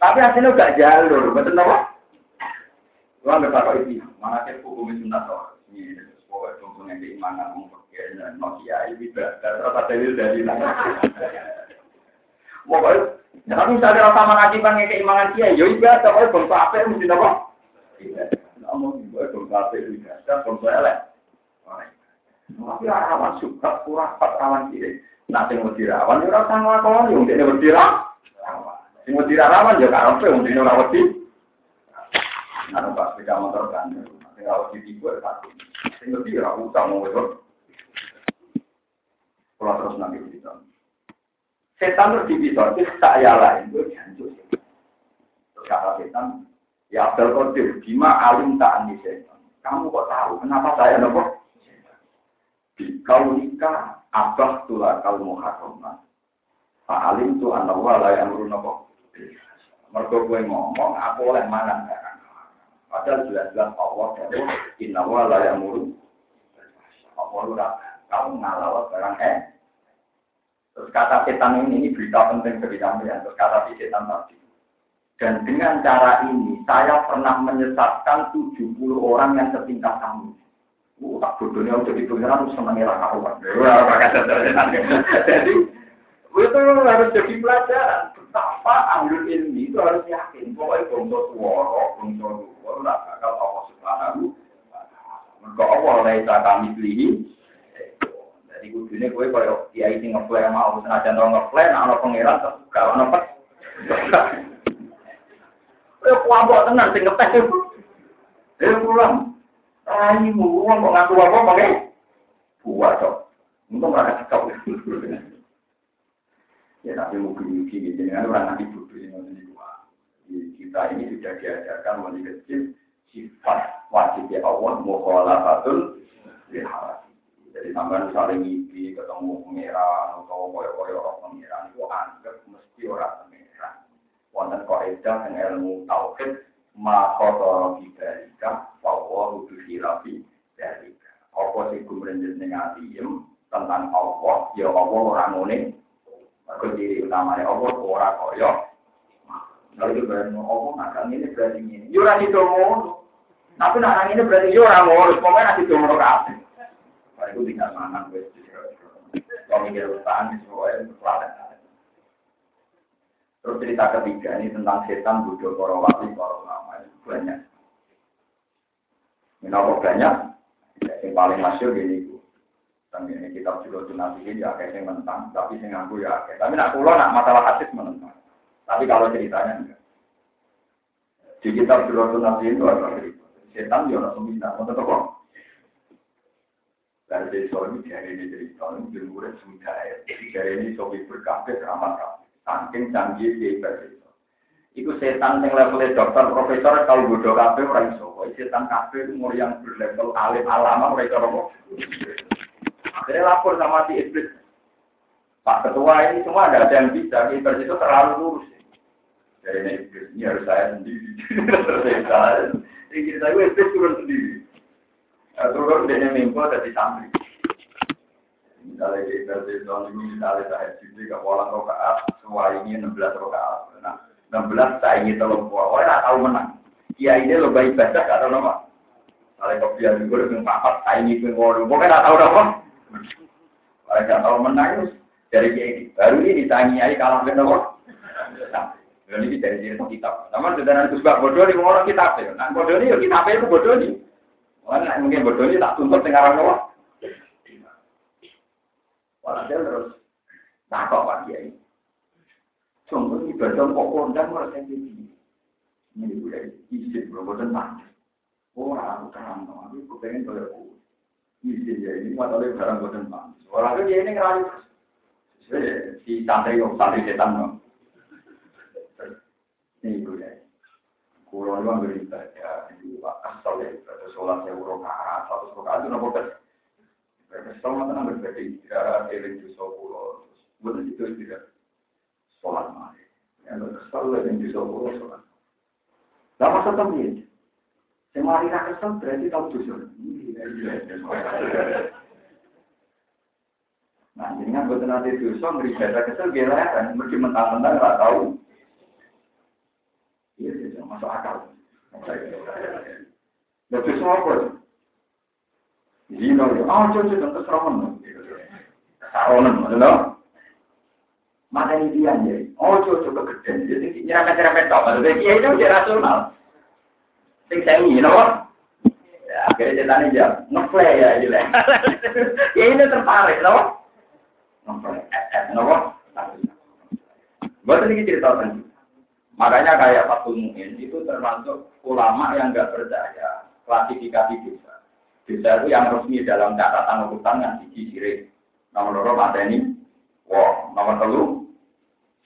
Tapi hasilnya gak jalur, betul nopo? Gua nggak tahu ini, mana kita hukum itu nato. Ini pokoknya contohnya keimanan mungkin Nokia ini terus ada dari Pokoknya, tapi misalnya rasa mengajiban keimanan dia, ya ibadah, pokoknya bangsa apa mesti apa? Namun, bangsa apa itu ibadah, elek. Tapi suka rawan kiri. Ora usah mau wis. Kalau terus. Setan itu dipisah, itu saya lain, itu jancuk. Terus kata setan, ya Abdul Qadir, bima alim tak setan. Kamu kok tahu, kenapa saya nopo? Kau nikah, abah tulah kal muharramah. Pak alim tu anak wala yang urun nopo. Mereka gue ngomong, aku oleh mana. Padahal jelas-jelas Allah jauh, inna wala yang urun. Allah udah, kamu ngalawat barang eh. Terus kata setan ini, ini berita penting bagi kami ya. Terus kata setan tadi. Dan dengan cara ini, saya pernah menyesatkan 70 orang yang setingkat kamu. Uh, tak bodohnya udah di pengiran, senangnya lah karuan. Jadi, itu harus jadi pelajaran. Betapa ambil ilmi itu harus yakin. Pokoknya bongso suara, bongso suara, tidak bakal Allah subhanahu Mereka Allah laisa kami pilih. Jadi kudunya gue kalau kiai sing ngeflare mau senajan tau ngeflare, ono pangeran gak ono pet. Kuabok tenan sing ngetes. Eh pulang. Raimu wong kok ngaku apa pakai buat cok. Untung mereka cekap. Ya tapi mungkin-mungkin gitu dengan orang nanti yang nanti Kita ini sudah diajarkan mulai kecil sifat wajibnya Allah mukhalafatul lihat. Jadi sampai saling ngipi ketemu pangeran atau koyo-koyo orang pangeran itu anggap mesti orang. Wonten kaidah yang ilmu tauhid ma khotoro bidarika bahwa rudu hilafi darika. Apa sing kumrenjet ning atiem tentang Allah, ya Allah ora ngene. Mergo diri utamane Allah ora koyo. Lalu berarti Allah nak ini berarti ini. Yo ora ngono. Tapi nak ini berarti yo ora ngono, pokoke nak ngono kabeh. Itu tinggal mana gue Kalau mikir usahaan di semuanya Terus cerita ketiga ini tentang setan bodoh para wali para ulama itu banyak. Kenapa banyak? Yang paling masyur ini bu. Tapi ini kitab juga nanti ini ya kayak menentang, tapi yang ngaku ya kayak. Tapi nak pulau nak masalah hadis menentang. Tapi kalau ceritanya enggak. Di kitab juga nanti itu ada. Setan dia orang sembilan, mau tetap. Dari desa ini dari ini cerita ini sudah ya. Dari ini sobi berkafe ramah kafe. Saking canggih di itu. Iku setan yang levelnya dokter, profesor, kalau bodoh kafe orang iso. Setan kafe umur yang berlevel alim alama mereka rokok. Akhirnya lapor sama si iblis. Pak Ketua ini semua ada yang bisa. Iblis itu terlalu lurus. Dari ini harus saya sendiri. Ini kita iblis turun sendiri. Turun dia mimpi dari santri. Misalnya di ini misalnya saya ke pola rokaat, semua ini 16 rokaat. Nah, 16 saya ingin tolong oh nggak tahu menang. Iya ini tahu nama. Misalnya papat, nggak tahu nama. Kalau nggak tahu menang dari kiai baru ini kalah dengan nama. Nah, ini dari cerita kitab. Namun sudah bodoh nih ngomong kitab ya. Nah bodoh nih, kitab itu bodoh. Mana mungkin bodoh nih tak tuntut dengan orang. Walhasil terus takut Pak Kiai. Sungguh ibadah kok kondang merasa jadi. Ini udah izin belum tenang. Orang aku terang, aku kepengen bayar aku. Ya ini oleh barang buat tenang. Orang itu ini ngerayu. Si santri yang santri setan. Ini udah. Kurang luang beribadah. Asal ya, sholat ya, urokaat, satu rokaat itu nopo Kesel nggak tenang berbeda istirahat, eling dosa pulau. Bukan itu istirahat. Sholat mari. Yang kesel eling dosa pulau sholat. Lah masa temui. Semari nak kesel berarti tahu dosa. Nah, jadi kan buat nanti dosa beribadah kesel gila kan, mesti mentang-mentang nggak tahu. Iya, iya, masuk akal. Lah dosa apa? Zino, ah cucu tentu seromen. Saronen, mana? Mana ini dia jadi? Oh cucu kegedean, jadi nyerempet nyerempet tok. Jadi dia itu dia rasional. Sing saya ini, no? Ya, Akhirnya ceritanya aja ngeplay ya, ya. ya ini tertarik, kenapa? Ngeplay, eh, kenapa? Buat ini cerita kan. Makanya kayak Fatul Mu'in itu termasuk ulama yang nggak percaya klasifikasi dosa. Dosa itu yang resmi dalam catatan urutan yang siji sirik. Nomor loro ini, wah, nomor telu,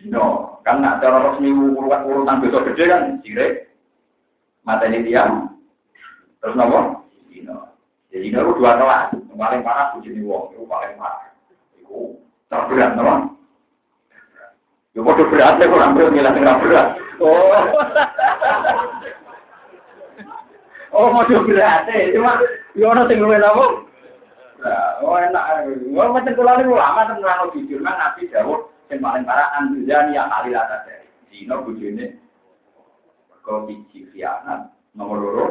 dino. Kan nak cara resmi urutan urutan dosa gede kan sirik, ini dia, terus nomor dino. Jadi dino itu dua kelas. Yang paling parah bujuni wong, itu paling parah. Itu terberat, nomor. Ya bodoh berat, ya kurang berat, ngilang berat. Oh. Oh, mau berat, cuma yo ono sing luwih apa? Oh, enak. Wong macam kula niku lama tenan jujur nang Nabi Dawud sing paling parah anjani ya kali lata dari. Dino bojone kok biji khianat nomor loro.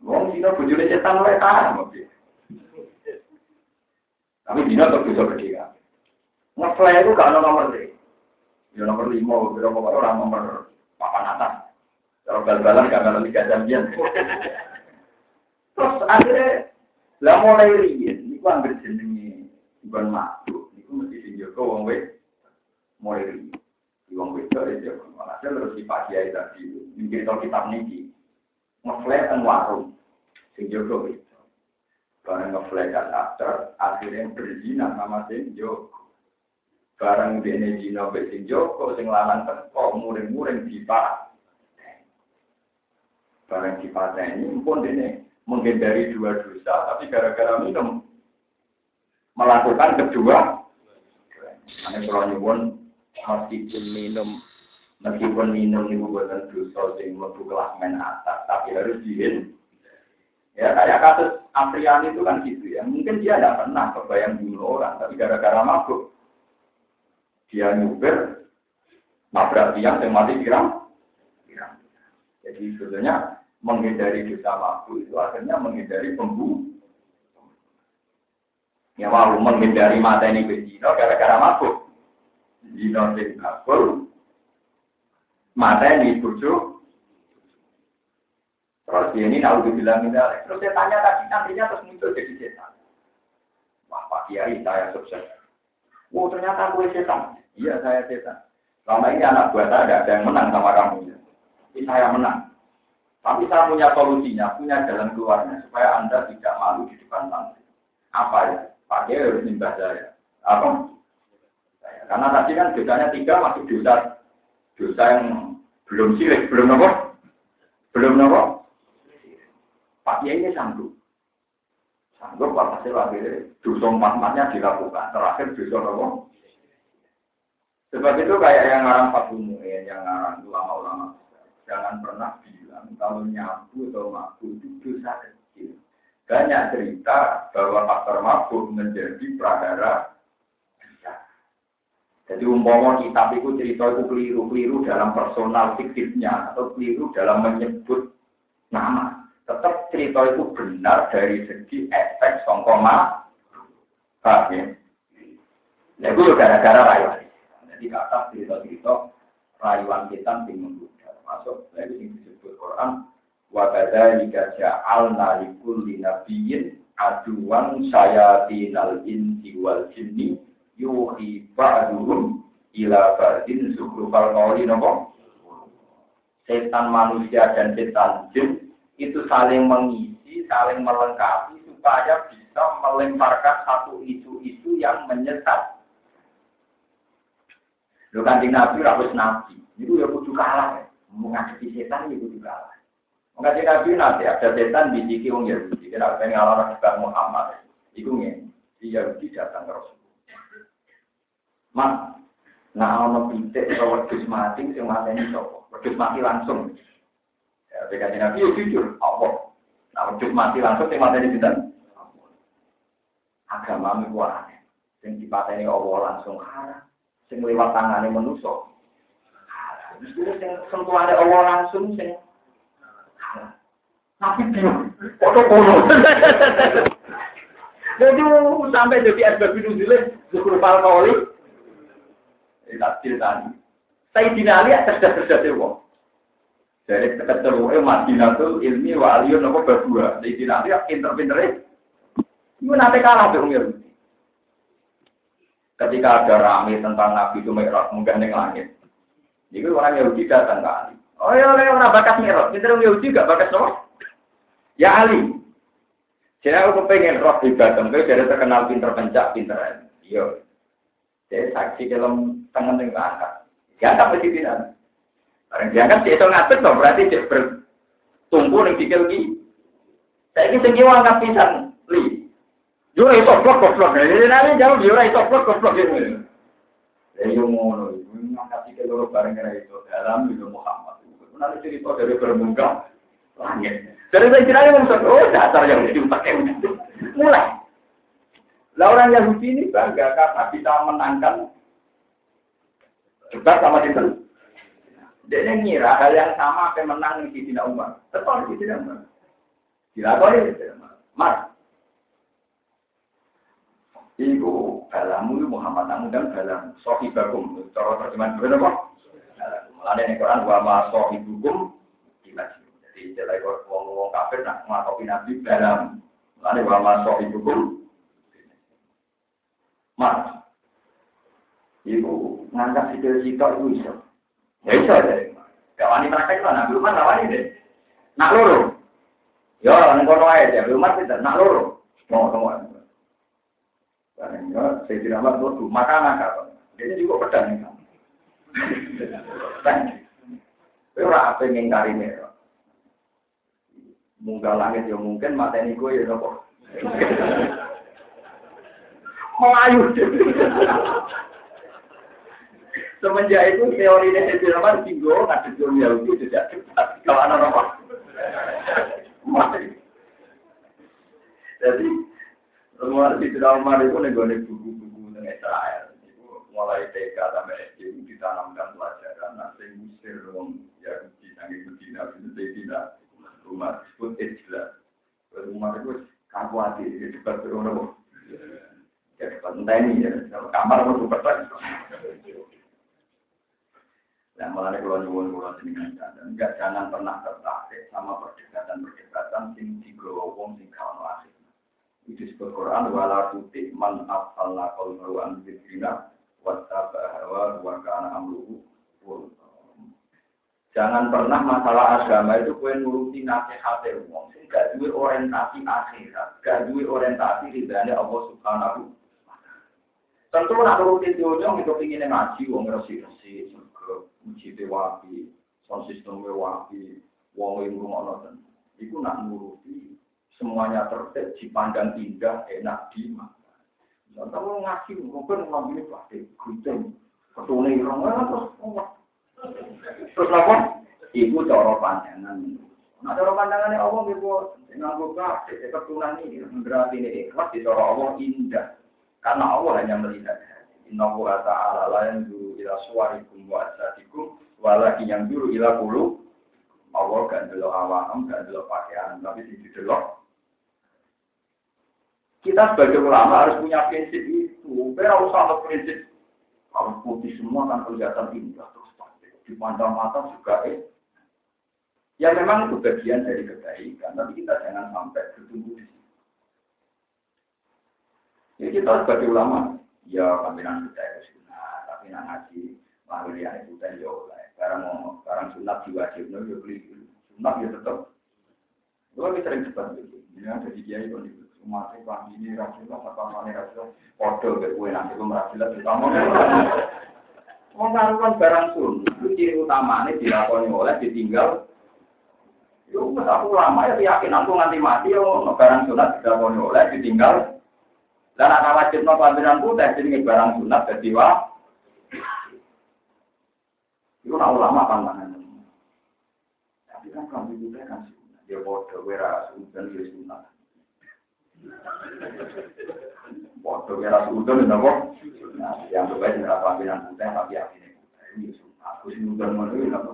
Wong dino bojone cetan wae ta. Tapi dino tetep bisa gede kan. Ngefly itu gak ada nomor 3. Ya nomor 5, berapa orang nomor papan atas. Kalau bal-balan ada tiga jam Terus akhirnya, lah mulai riyen, ini ku ambil jenenge bukan makhluk, ini mesti sing jaga wong wed, mulai. Di wong wed itu ya, walhasil terus di pagi aja tadi, mikir tau kitab niki, ngeflare teng warung, sing jaga wed. Barang ngeflare kan after, akhirnya berzina sama sing jaga. Barang dene jina be sing Joko sing lanang teko muring-muring dipa. Barang dipateni pun dene menghindari dua dosa, tapi gara-gara minum melakukan kedua. Ane kalau nyuwun meskipun minum meskipun minum itu bukan dosa sing mlebu men atas, tapi harus dihin. Ya kayak kasus Afriani itu kan gitu ya. Mungkin dia tidak pernah kebayang bunuh orang, tapi gara-gara mabuk dia nyuber nabrak tiang yang mati pirang jadi sebetulnya menghindari dosa mabuk itu akhirnya menghindari pembunuh ya mau menghindari mata ini berzino gara-gara mabuk zino sing mata ini bujuk terus dia ini tahu dibilang ini terus saya tanya tadi nantinya terus muncul jadi setan wah pak kiai saya sukses Oh ternyata gue setan. Iya saya setan. Selama ini anak buah saya ada yang menang sama kamu. Ini saya menang. Tapi saya punya solusinya, punya jalan keluarnya supaya anda tidak malu di depan santri. Apa ya? Pak Kiai harus nimbah saya. Apa? Karena tadi kan dosanya tiga masih dosa dosa yang belum sirik, belum apa? Belum apa? Pak Kiai ini sanggup. Sanggup hasil akhirnya dosa empat dilakukan. Terakhir dosa apa? Sebab itu kayak yang ngarang Fatul Mu'in, yang ngarang ulama-ulama. Jangan pernah bilang kalau nyabu atau mabuk itu dosa kecil. Banyak cerita bahwa faktor mabuk menjadi pradara jadi umpama kitab itu cerita itu keliru-keliru dalam personal fiktifnya atau keliru dalam menyebut nama. Tetap cerita itu benar dari segi efek songkoma. Paham ya? Nah, itu gara-gara rayuan. Jadi kata cerita-cerita rayuan kita yang. Masuk dari ini disebut Quran. Wa kadzalika ja'alna likulli nabiyyin aduwan sayatinal insi wal jinni yuhi ba'duhum ila ba'din zuhrufal qawli nopo. Setan manusia dan setan jin itu saling mengisi, saling melengkapi supaya bisa melemparkan satu isu-isu yang menyesat Lho kanjeng Nabi ora wis nabi. Niku ya kudu kalah. Mau ngadepi setan ya kudu kalah. Mengaji Nabi nanti ada setan di sisi wong Yahudi. Kira pengen ngalor juga Muhammad. Iku ngene. Si Yahudi datang ke Rasul. Mas, nah ono pitik atau wedhus mati sing mateni sapa? Wedhus mati langsung. Ya, kanjeng Nabi ya jujur, apa? Nah, wedhus mati langsung sing mateni sinten? Agama miku aneh. Sing dipateni Allah langsung haram sing lewat tangane manusa. Mesti sing sentuhane Allah langsung sing tapi dia foto kono. Jadi sampai jadi asbab nuzulnya zuhur pal kauli. Tak. Saya dinali cerdas-cerdas wong. Dari keceruknya Madinatul ilmi wa aliyun apa berdua. Jadi nanti pinter-pinter itu nanti kalah tuh Yahudi. Ketika ada rame tentang Nabi itu merah menggandeng langit. Jadi orang Yahudi datang ke Ali. Oh ya, orang bakat merah. Pinter Yahudi gak bakat semua. Ya Ali. Jadi aku pengen roh di batam. Kau jadi terkenal pinter pencak, pinter. Iya. Jadi saksi dalam tangan yang angkat. Diangkat mesti tidak. Barang diangkat dia itu ngatur dong, berarti dia bertumbuh yang dikil ki. Saya ini tinggi angkat pisan, li. Jura itu blok. Jadi nanti jauh jura itu. Ya yo ngono, bareng kira itu dalam itu Muhammad. Nanti cerita dari bermuka langit. Dari saya kira yang oh dasar yang dipakai mulai. Lah orang Yahudi ini bangga karena bisa menangkan debat sama itu. Dia ngira hal yang sama akan menang di Sidina Umar. Tetap di Sidina Umar. Dilakoni di Sidina Umar. Mas. Iku kalamu Muhammad namun dan kalam sohibakum. Cara terjemahan benar kok. Mulane ning Quran wa ma sohibukum. Jadi jelek wong-wong kafir nak ngakopi nabi dalam. Mulane wa ma sohibukum. Mas. Iku ngangkat sikil sikap itu bisa. Ya bisa deh. Gak wani praktek lah, belum mana wani deh. Nak loro. Ya, nang kono ae deh, belum kita nak loro. Mau ya, saya tidak mau tuh makan apa. Dia juga pedang nih. Ora apa ngingkari nih. Munggah langit ya mungkin mata ini gue ya nopo. Melayu. Semenjak itu teori ini Firman tinggal ada dunia itu tidak cepat. Kalau anak apa? Jadi semua di dalam itu nih buku-buku dengan Israel. Mulai TK sampai SD ditanamkan pelajaran. Nanti Mesir, Rom, Yahudi, Sangi Medina, Medina, rumah disebut Ejla. Rumah itu kaku hati, di dekat rumah. Ya dekat entah ini ya, kamar itu dekat. Yang malah kalau nyuwun kalau jenengan dan enggak jangan pernah tertarik sama perdebatan-perdebatan sing digawa wong sing akhir. Itu disebut Quran wala tuti man afalna qalbu an dzikrina wa tabahawa wa kana amruhu Jangan pernah masalah agama itu kue nuruti nasihat wong sing gak duwe orientasi akhirat, gak duwe orientasi ridane Allah Subhanahu Tentu nak nuruti dunia itu pingin ngaji wong resi-resi masjid wapi, sound system wapi, wong yang rumah. Iku nak nuruti semuanya tertib, dipandang indah, enak dimakan. Contoh ngaji, mungkin ngambil plastik, gunting, ketune irong, terus terus apa? Iku cara pandangan. Nah, cara pandangannya Allah ibu nganggo plastik, ketunan ini berarti ini ikhlas di cara Allah indah. Karena Allah hanya melihat Inna wa ta'ala la yanzuru ila suwarikum wa asadikum walaki yang dulu ila kulu Allah gak delok awam, gak delok pakaian, tapi di delok kita sebagai ulama harus punya prinsip itu. Biar usah prinsip kalau putih semua kan kelihatan indah terus di mata juga eh. Ya memang itu bagian dari kebaikan, tapi kita jangan sampai bertumbuh di sini. Ya kita sebagai ulama Ya pimpinan kita itu sunnah, tapi nak ngaji lalu dia itu dan ya. Barang mau barang sunat diwajib, no ya beli sunat ya tetap. Gue lebih sering cepat gitu. Ya jadi dia itu di saya paham ini rasulullah apa mana rasulullah. Foto ke gue nanti gue merasilah terutama. Mau ngaruhan barang sun, itu ciri utamanya dilakoni oleh ditinggal. Yo, aku lama ya yakin aku nganti mati yo barang sunat dilakoni oleh ditinggal. Dan anak wajib no kelambinan putih, jadi barang sunat jadi wah. Itu nak ulama pantangan. Tapi kan kambing putih kan sunat. Dia bodoh, wera sunat, dia sunat. Bodoh, wera sunat, dia bodoh. Nah, yang terbaik adalah kelambinan putih, tapi yakin ini sunat. Aku sunat mana ini, apa?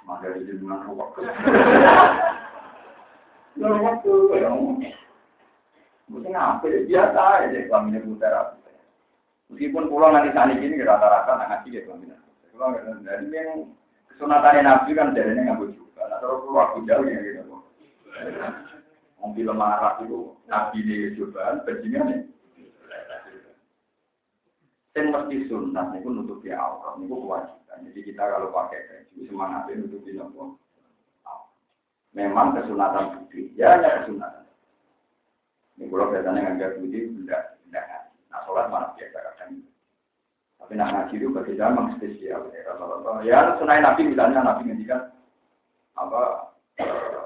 Semangat dari jenengan rokok. Rokok tuh, ya. Mungkin apa biasa aja kelaminnya putar Meskipun pulau nanti sana ini rata-rata nggak ngaji ya kelaminnya. Pulau dari yang Sunatane Nabi kan jadinya nggak juga. Nah, terus keluar jauh ya gitu. Wong film Arab itu Nabi ini cobaan, bajingan nih. Yang mesti sunnah itu nutupi aurat, itu kewajiban. Jadi kita kalau pakai baju semangatnya nutupi nopo. Memang kesunatan putih, ya hanya kesunatan. Ini kalau biasanya nggak putih, tidak ngaji. Nah sholat mana biasa kadang. Tapi nak ngaji itu bagi memang spesial. Ya, ya sunai nabi misalnya nabi ngendikan apa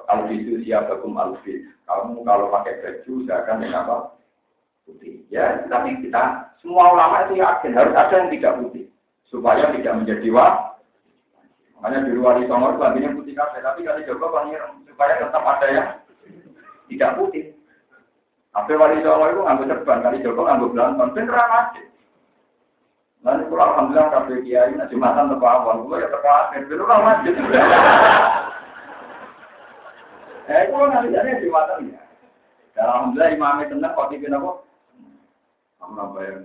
alfisu siapakum alfis. Kamu kalau pakai baju akan dengan apa? Putih. Ya, tapi kita semua ulama itu yakin harus ada yang tidak putih supaya tidak menjadi wah. Makanya di luar itu Songo itu putih kafe, tapi kali Joko pangeran supaya tetap ada yang tidak putih. Tapi wali Songo itu ngambil serban, kali Joko ngambil belantong, beneran aja. Nanti kalau alhamdulillah kafe kiai, nah jumatan tepat awal, gue ya tepat akhir, beneran aja. Eh, kalau nanti jadi jumatan ya. Dan alhamdulillah imamnya tenang, kok tipe apa? Kamu apa yang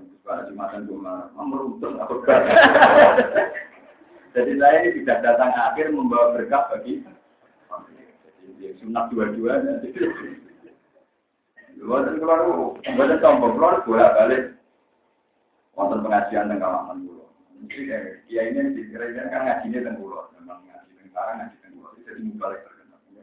jumatan cuma meruntuh atau Jadi saya ini tidak datang akhir membawa berkah bagi jadi sunat dua-duanya. Buatan keluar, buatan tombol keluar bolak balik. Wonten pengajian dan kalangan dulu. Mungkin ya ini dikira kan ngajinya dan dulu, memang ngaji tentara ngaji dan dulu. Jadi balik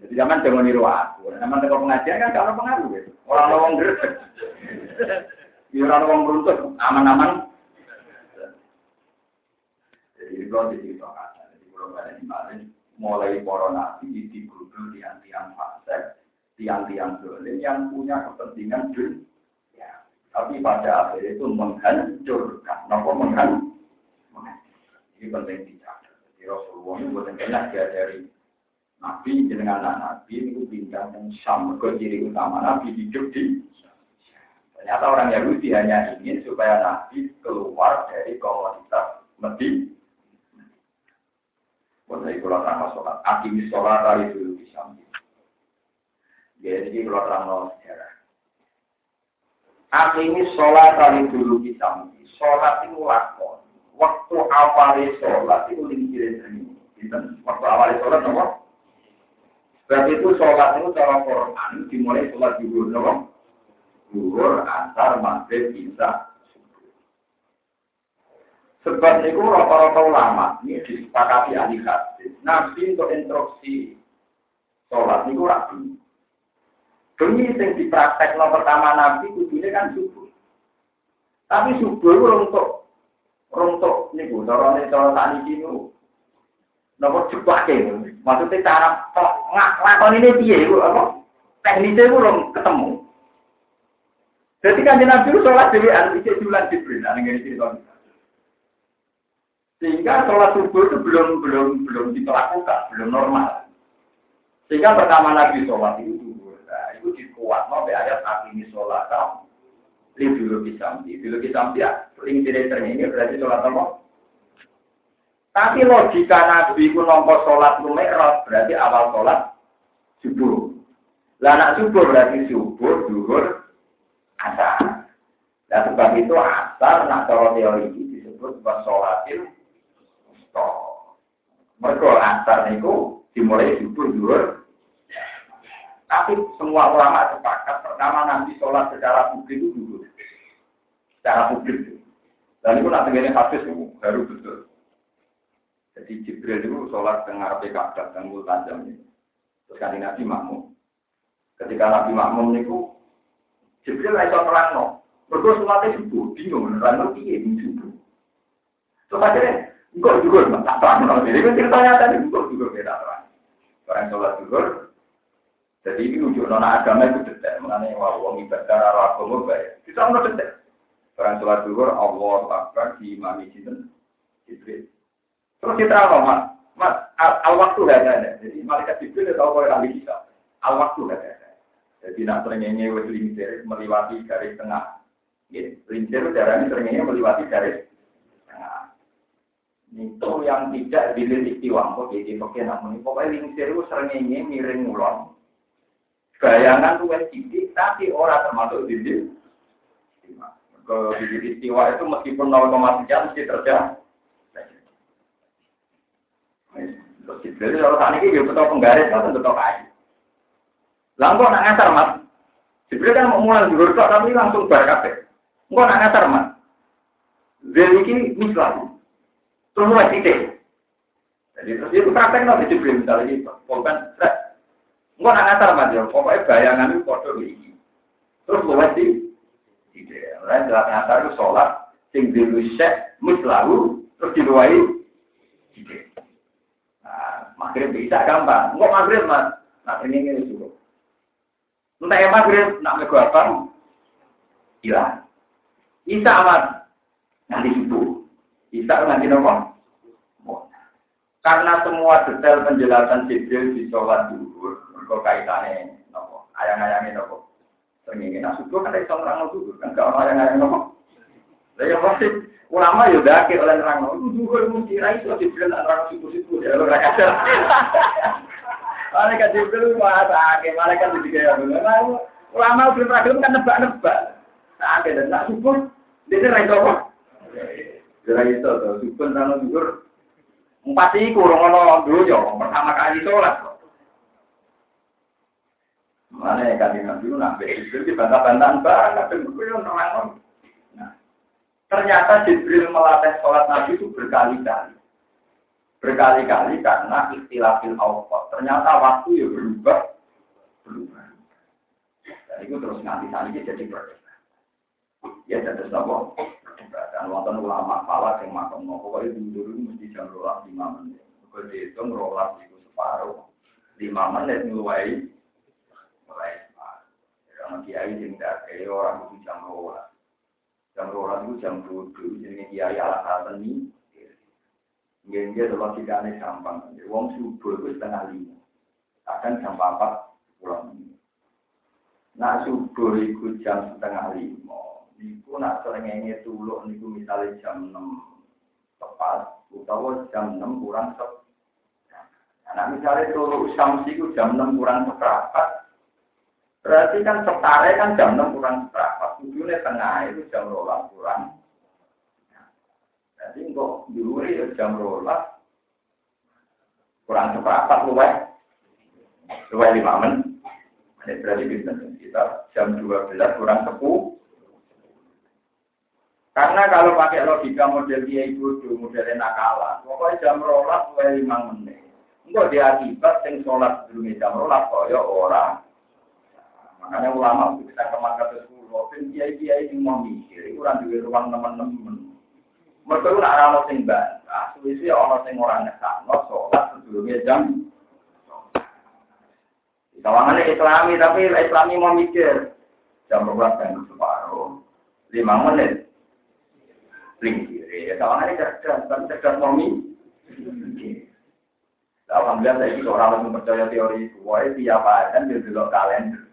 Jadi zaman jangan niru aku. Zaman tengok pengajian kan kalau pengaruh ya. Orang lawang gresek. Ya orang lawang beruntut, aman-aman. Jadi kalau di situ Jadi kalau pada kemarin mulai corona di di grup tiang-tiang fase, tiang-tiang dolim yang punya kepentingan dunia. Tapi pada akhirnya itu menghancurkan, nopo menghancurkan. Ini penting dicatat. Jadi Rasulullah itu bukan enak dari Nabi anak Nabi itu pindah dan Syam. ciri utama Nabi hidup di Ternyata orang Yahudi hanya ingin supaya Nabi keluar dari komunitas Medina. Mulai kalau terang sholat, akimis sholat kali dulu di samping. Jadi kalau terang sejarah. Akimis sholat kali dulu di. Sholat itu lakon waktu awal sholat itu lingkirin ini. Waktu awal sholat apa? Berarti itu sholat itu cara Quran dimulai sholat zuhur, apa? Zuhur, antar, maghrib, bisa. Sebab itu rata-rata ulama ini disepakati ahli hadis. Nabi untuk instruksi sholat itu rapi. Demi yang dipraktek pertama Nabi kudunya kan subuh. Tapi subuh untuk Rontok niku cara nek cara tak niki niku. Napa jebake Maksudnya cara nglakoni ini piye iku apa? Teknisnya itu belum ketemu. Jadi kan Nabi sholat dewean, bisa bulan Jibril, nah ini cerita. Sehingga sholat subuh itu belum belum belum dilakukan, belum normal. Sehingga pertama Nabi sholat itu subuh, nah, itu dikuat, mau ayat saat ini sholat di biologi sampi. Biologi sampi ya, sering tidak ini berarti sholat apa? Tapi logika Nabi ku nongko sholat lumerot berarti awal sholat subuh. Lah anak subuh berarti subuh, duhur, asar. Dan sebab itu asar, nak cara teori ini disebut sebagai sholatil Mereka asar itu dimulai subuh, duhur, tapi semua ulama sepakat pertama nanti sholat secara publik itu dulu secara publik. Dan itu nanti ini hadis itu baru betul. Jadi Jibril itu sholat dengar PKB dan tajam ini. Terus kan Nabi makmum. Ketika Nabi makmum itu Jibril itu terang no. Berdua sholatnya subuh, bingung, terang no, iya, subuh. Terus akhirnya, enggak juga, tak terang no. Jadi kan ceritanya tadi, enggak juga, beda terang. Orang sholat juga, jadi ini ujuk nona agama itu detail, mengenai wah, uang ibadah, arah agama, baik. Kita nggak detail. Orang sholat duhur, Allah Akbar di imam Jibril. Terus kita apa, Mas? Mas, al-waktu al ada. Jadi malaikat Jibril tahu kalau ahli kita. Al-waktu ada. Jadi nak seringnya wes lincir melewati garis tengah. Gitu. Lincir darahnya seringnya melewati garis tengah. Itu yang tidak dililit istiwa. Kok jadi pakai namun pokoknya lincir itu seringnya miring mulon. Bayangan tuh wes tapi orang termasuk dinding ke bibit istiwa itu meskipun 0,3 mesti terjadi. Terus Jibril kalau saat ini dia betul penggaris kan betul kayu. Lalu nak ngasar mas. Jibril kan mau mulai dulu tapi langsung bar kafe. Enggak nak ngasar mas. Jadi ini misal. Terus mulai titik. Jadi terus itu praktek nanti Jibril misalnya itu. Pokoknya, enggak nak ngasar mas ya. Pokoknya bayangan itu foto ini. Terus mulai titik. Tidak. Lain dalam asar itu sholat, sing dilusek, mislahu, terus diluai. Tidak. Nah, maghrib bisa gampang. Enggak maghrib mas. Nah, ini ini juga. Entah yang maghrib, nak mego apa? Hilang. Isa mas. Nanti subuh. Isa nanti nopo. Karena semua detail penjelasan Jibril di sholat dulu, kok kaitannya nopo, ayang-ayangnya nopo. Pengen nak subuh kan iso nerang subuh kan gak orang yang nopo. Lah ya pasti ulama yo dake oleh nerang itu subuh mesti ra iso dibilang nerang subuh subuh ya ora kadang. Malaikat Jibril masak, malaikat didikai ya. Ulama belum ragil kan nebak-nebak. Nah, ada dan nak subuh, dia ra iso apa? Ra iso to, subuh nang subuh. Empat iku ora ono dulu yo, pertama kali sholat. Mana yang kali nabi itu nabi Jibril di bantah-bantahan banget, dan yang terang Nah, ternyata Jibril melatih sholat nabi itu berkali-kali. Berkali-kali karena istilahil awqat. Ternyata waktu ya berubah, berubah. Dan itu terus nanti ini jadi berbeda. Ya, jadi nopo perdebatan. Wonten ulama pala yang makan nopo, pokoknya dulu dulu mesti jam rolas lima menit. Kalau dihitung rolas itu separuh, lima menit mulai mulai Karena kiai sing dake orang itu jam rolas. Jam rolas itu jam tujuh. Jadi kiai ala kata ini. Nggak dalam tidak gampang. Wong subuh itu setengah lima. Akan jam empat pulang. Nah subuh itu jam setengah lima. Niku nak serengenge tuluk niku misalnya jam enam tepat. Utawa jam enam kurang sep. Nah misalnya tuluk samsi itu jam enam kurang seperempat. Berarti kan setare kan jam 6 kurang seberapa. Tujuhnya tengah itu jam rolas kurang. Jadi kok diuri ya jam rolas kurang seberapa luwes. Luwes lima menit. Ini berarti bisa kita jam 12 kurang 10. Karena kalau pakai logika model dia itu model nakalan, pokoknya jam rolas luwes lima menit. Enggak diakibat sing sholat sebelum jam rolas kaya orang Makanya ulama itu kita ke mana ke sepuluh, dan kiai-kiai yang mau mikir, itu orang juga ruang teman-teman. Mereka itu nak rawat sing bantah, suwi-suwi orang sing orang ngesano, sholat sebelumnya jam. Kawangannya islami, tapi islami mau mikir. Jam berbuat dan separuh, lima menit. Lingkir, kawangannya cerdas, tapi cerdas mau mikir. Alhamdulillah saya itu orang yang percaya teori itu. Wah, tiap ada dia dulu kalender.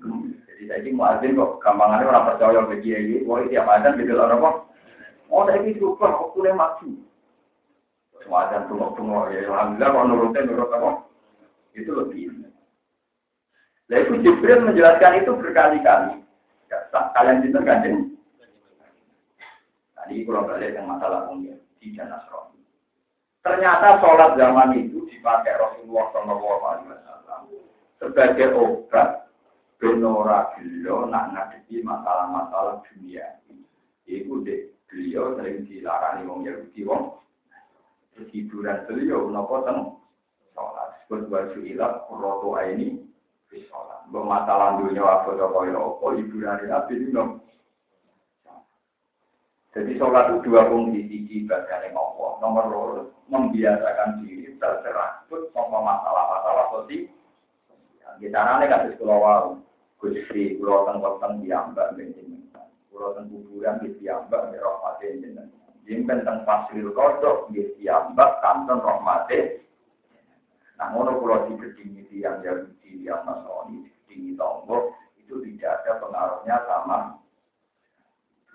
Jadi saya ini muadzin kok gampangannya orang percaya ke dia ini, wah tiap ada di dalam apa? Oh saya ini super, aku nih maju. Muadzin tunggu-tunggu ya, alhamdulillah kalau nurutnya nurut apa? Itu lebih. Nah itu Jibril menjelaskan itu berkali-kali. Ya, kalian itu kan Tadi kalau balik yang masalah umum di Nasrani. Ternyata sholat zaman itu dipakai Rasulullah SAW sebagai obat benora beliau nak ngadepi masalah-masalah dunia. Iku dek beliau sering dilarani wong Yahudi wong. Hiburan beliau nopo teng sholat. Sebut baju ilat roto ini di sholat. Masalah dunia apa apa ya apa hiburan nabi ini nopo. Jadi sholat itu dua fungsi tinggi bagian yang Allah. Nomor dua, membiasakan diri terserah sama masalah-masalah sosial. Kita nane kasih sekolah Gusti kula teng-teng diambak bensin. Kalau tentang kuburan di piyambak di rahmati jenengan. Yang tentang fasil kodok di piyambak kanton rahmati. Nah, ngono kalau digedingi tiang Yahudi, tiang Nasrani, digedingi tombol, itu tidak ada pengaruhnya sama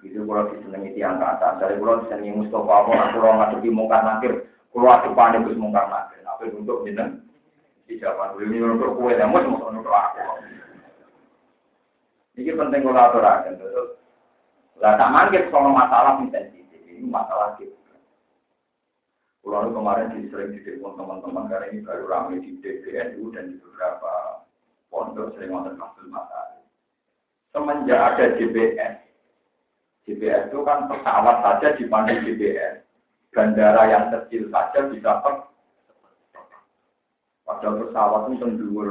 itu kalau disenangi tiang kata, dari kalau disenangi Mustafa, aku kalau ngadepi mungkar nakir, kalau ada panik terus mungkar nakir, apa untuk jeneng? Di jawaban dulu ini untuk kue, dan mus untuk aku. Ini penting kalau aturakan, lah tak mangkir soal masalah sensitif, ini masalah gitu. Kalau kemarin sering ditelepon teman-teman karena ini baru ramai di DPNU dan di beberapa pondok sering nonton kasus masalah. Semenjak ada JPS, GPS itu kan pesawat saja dipandu GPS. Bandara yang kecil saja bisa per. Padahal pesawat itu tenggur,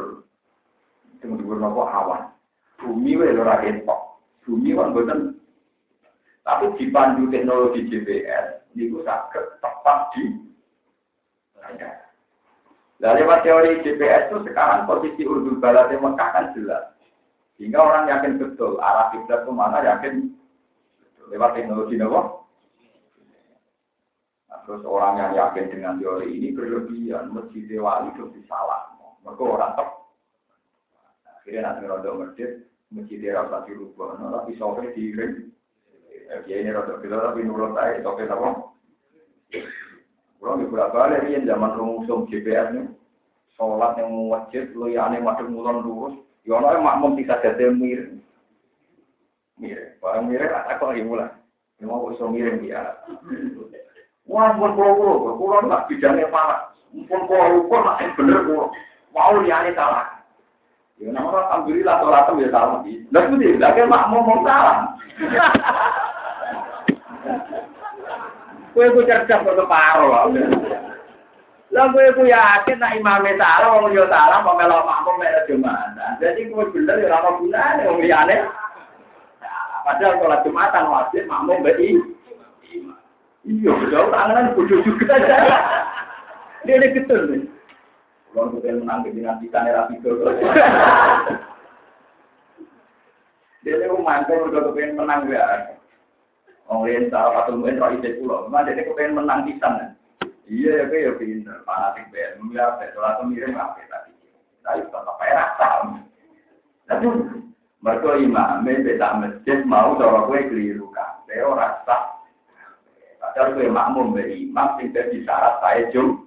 tenggur nopo awan. Bumi wae ora ketok. Bumi kan boten. Tapi dipandu teknologi GPS, niku saged tepat di layar. Nah, lewat teori GPS itu sekarang posisi urdul balat Mekah kan jelas. Sehingga orang yakin betul arah kiblat ke mana yakin lewat teknologi nopo. Nah, terus orang yang yakin dengan teori ini berlebihan, masjid wali itu salah. Mereka orang tep. Akhirnya nanti rodok masjid, masjid rasa dirubah, nah, tapi sore diiring. Ya ini rodok kita tapi nurut saya, sore apa? Kalau di berapa kali ini zaman rumusum GPS nih, sholat yang wajib, lu ya aneh madem mulon lurus, ya orang makmum tidak ada miring mirip. Barang mirip, aku lagi mulai. Ini mau bisa mirip dia. Wah, pun pulau pulau, pulau nggak bidangnya parah. Pun pulau pulau bener pulau. Mau dia ini salah. Ya, nama alhamdulillah sholat ya salah. Lah itu dia, lagi mak mau mau salah. Kue ku cerdas kok paro. Lah kowe ku yakin kok melok makmum mek Jumatan. Jadi bener ya ora gunane wong liyane. Padahal sholat Jumatan wajib beri. Iya, jauh juga. Dia ini betul nih. Kalau kita menang di dengan kita nih rapi Dia ini mantul udah kepengen menang ya. Orang lain salah satu mungkin roh ide pulau. Memang dia kepengen menang di sana. Iya, ya, ya pinter. Fanatik bayar. Melihat, sholat mirip apa tadi. Tapi tetap aja rasa. Tapi mereka imam, beda masjid mau cara kue keliru kabeh ora sah. Padahal kue makmum be imam sing dadi syarat saya jum.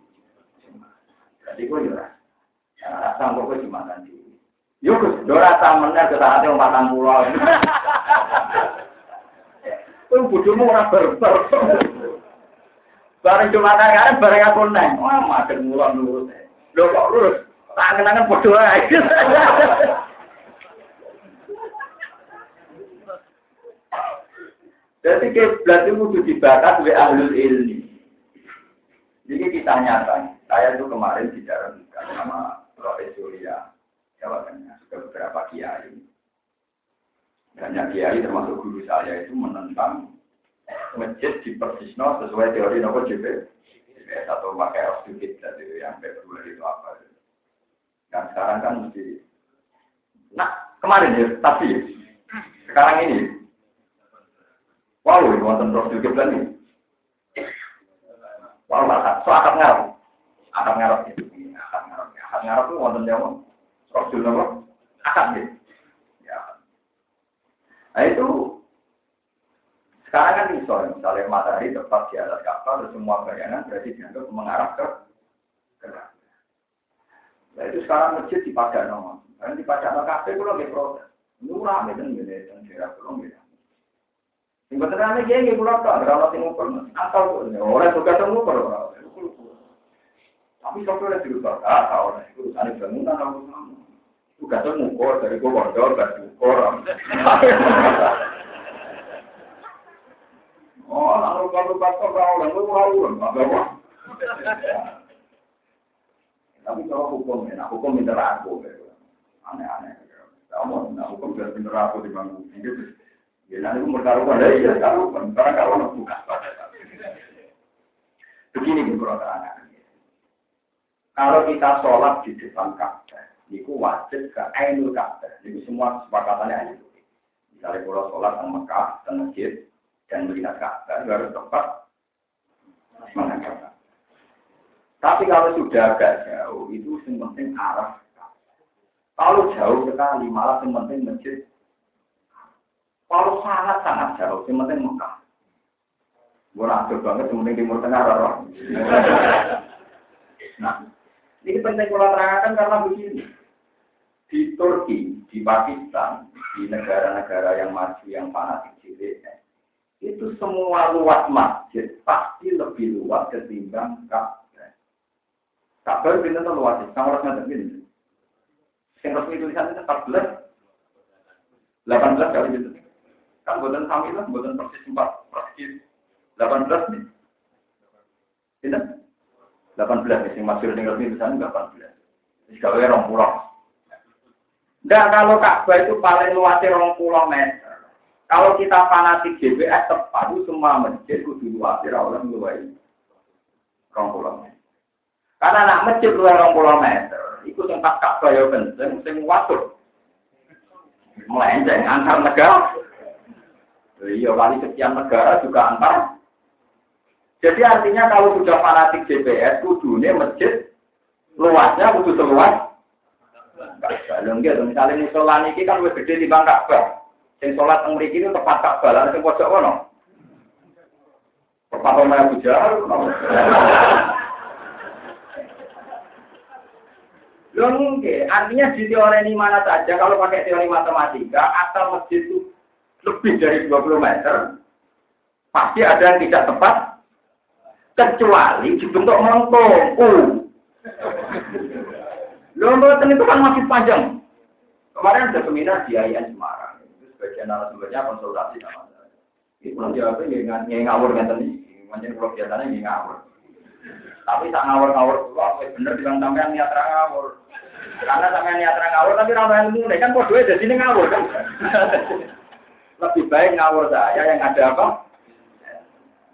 Jadi kue ora. Ya rasa kok kue cuma nanti. Yo kus, do rasa meneh ke saate wong patang pulau. Kue bojomu ora berber. Bareng Jumatan kan bareng aku neng. Wah, makan mulon lurus. Lho kok lurus? Tangan-tangan bodoh aja. Jadi kiblat itu kudu dibakar oleh ahlul ilmi. Jadi kita nyata, saya itu kemarin bicara sama Roy Surya, jawabannya juga beberapa kiai. Banyak kiai termasuk guru saya itu menentang masjid di Persisno sesuai teori nopo JP. atau pakai sedikit dari yang Februari itu apa. Dan sekarang kan mesti. Nah, kemarin ya, tapi sekarang ini Wow, ini wonten terus juga kan ini. Wow, akad, so akad ngarep, akad ngarep itu, akad ngarep, akad ngarep itu wonten jawa, juga apa? Akad gitu. Ya. Nah itu sekarang kan bisa, misalnya matahari tepat di atas kapal, semua bayangan berarti dianggap mengarah ke ke Nah itu sekarang masjid di Padang, karena di Padang kafe pulau lagi protes. Ini rame kan gitu, dan daerah pulau gitu. Sing beneran iki nggih kula tok, ora ono sing ngukur. Asal ora suka temu ora. Tapi sopir itu juga ah, tahu nih, itu ada bangunan apa sama. Kata ngukur dari gua bordor, gak. Oh, lalu kalau pastor kau lalu mau apa apa? Tapi kalau hukum ya, hukum itu aku, aneh-aneh. Kamu, nah hukum sudah pinter aku di bangku. Ya nanti berkaruan, ya karuan, karena karuan bukan Begini nih terangkan. Kalau kita sholat di depan Ka'bah, itu wajib ke Ainul Ka'bah. Jadi semua kesepakatannya itu. Misalnya kalau sholat di Mekah, di masjid, dan melihat Ka'bah, harus tepat menghadap Tapi kalau sudah agak jauh, itu yang penting arah. Kalau jauh sekali, malah yang penting masjid. Kalau sangat-sangat jauh, yang penting Mekah. Gue banget, yang penting Timur Tengah, roh. nah, ini penting kalau terangkan karena begini. Di Turki, di Pakistan, di negara-negara yang maju, yang fanatik cilik, itu semua luas masjid pasti lebih luas ketimbang Ka'bah. Ka'bah itu luas, kamu harus ngerti ini. Yang resmi tulisan itu 14, 18 kali gitu. Kan buatan kami lah, buatan persis 4, persis 18 nih. Ini 18 nih, yang masuk yang resmi tulisan 18. Jadi kalau ya pulau. Dan kalau Ka'bah itu paling luasnya rong pulau meter. Kalau kita fanatik GPS tepat itu semua masjid kudu luasnya oleh luas rong pulau meter. Karena nak masjid luas rong pulau meter, itu pas Ka'bah ya penting, sing watur. Melenceng antar negara. Iya, kali sekian negara juga antar. Jadi artinya kalau sudah fanatik GPS, kudunya masjid luasnya kudu seluas Lha nggih, misalnya musola niki kan wis gede di Bang Ka'bah. Sing salat teng mriki itu tepat Ka'bah, lan sing pojok kono. Tepat Abu Jahal. Loh mungkin, artinya di teori ini mana saja, kalau pakai teori matematika, asal masjid itu lebih dari 20 meter, pasti ada yang tidak tepat, kecuali dibentuk melengkung. Uh. Loh, itu kan masih panjang. Kemarin ada seminar di IAIN Semarang. Itu sebagian narasumbernya konsultasi sama saya. Itu belum jawabnya nggak ngawur nggak tadi. Macam kalau biasanya nggak ngawur. Tapi tak ngawur-ngawur dulu, bener bilang sampean niat ngawur. Karena sampean niat ngawur, tapi ramai ilmu kan kok duit jadi ngawur kan. Lebih baik ngawur saya yang ada apa?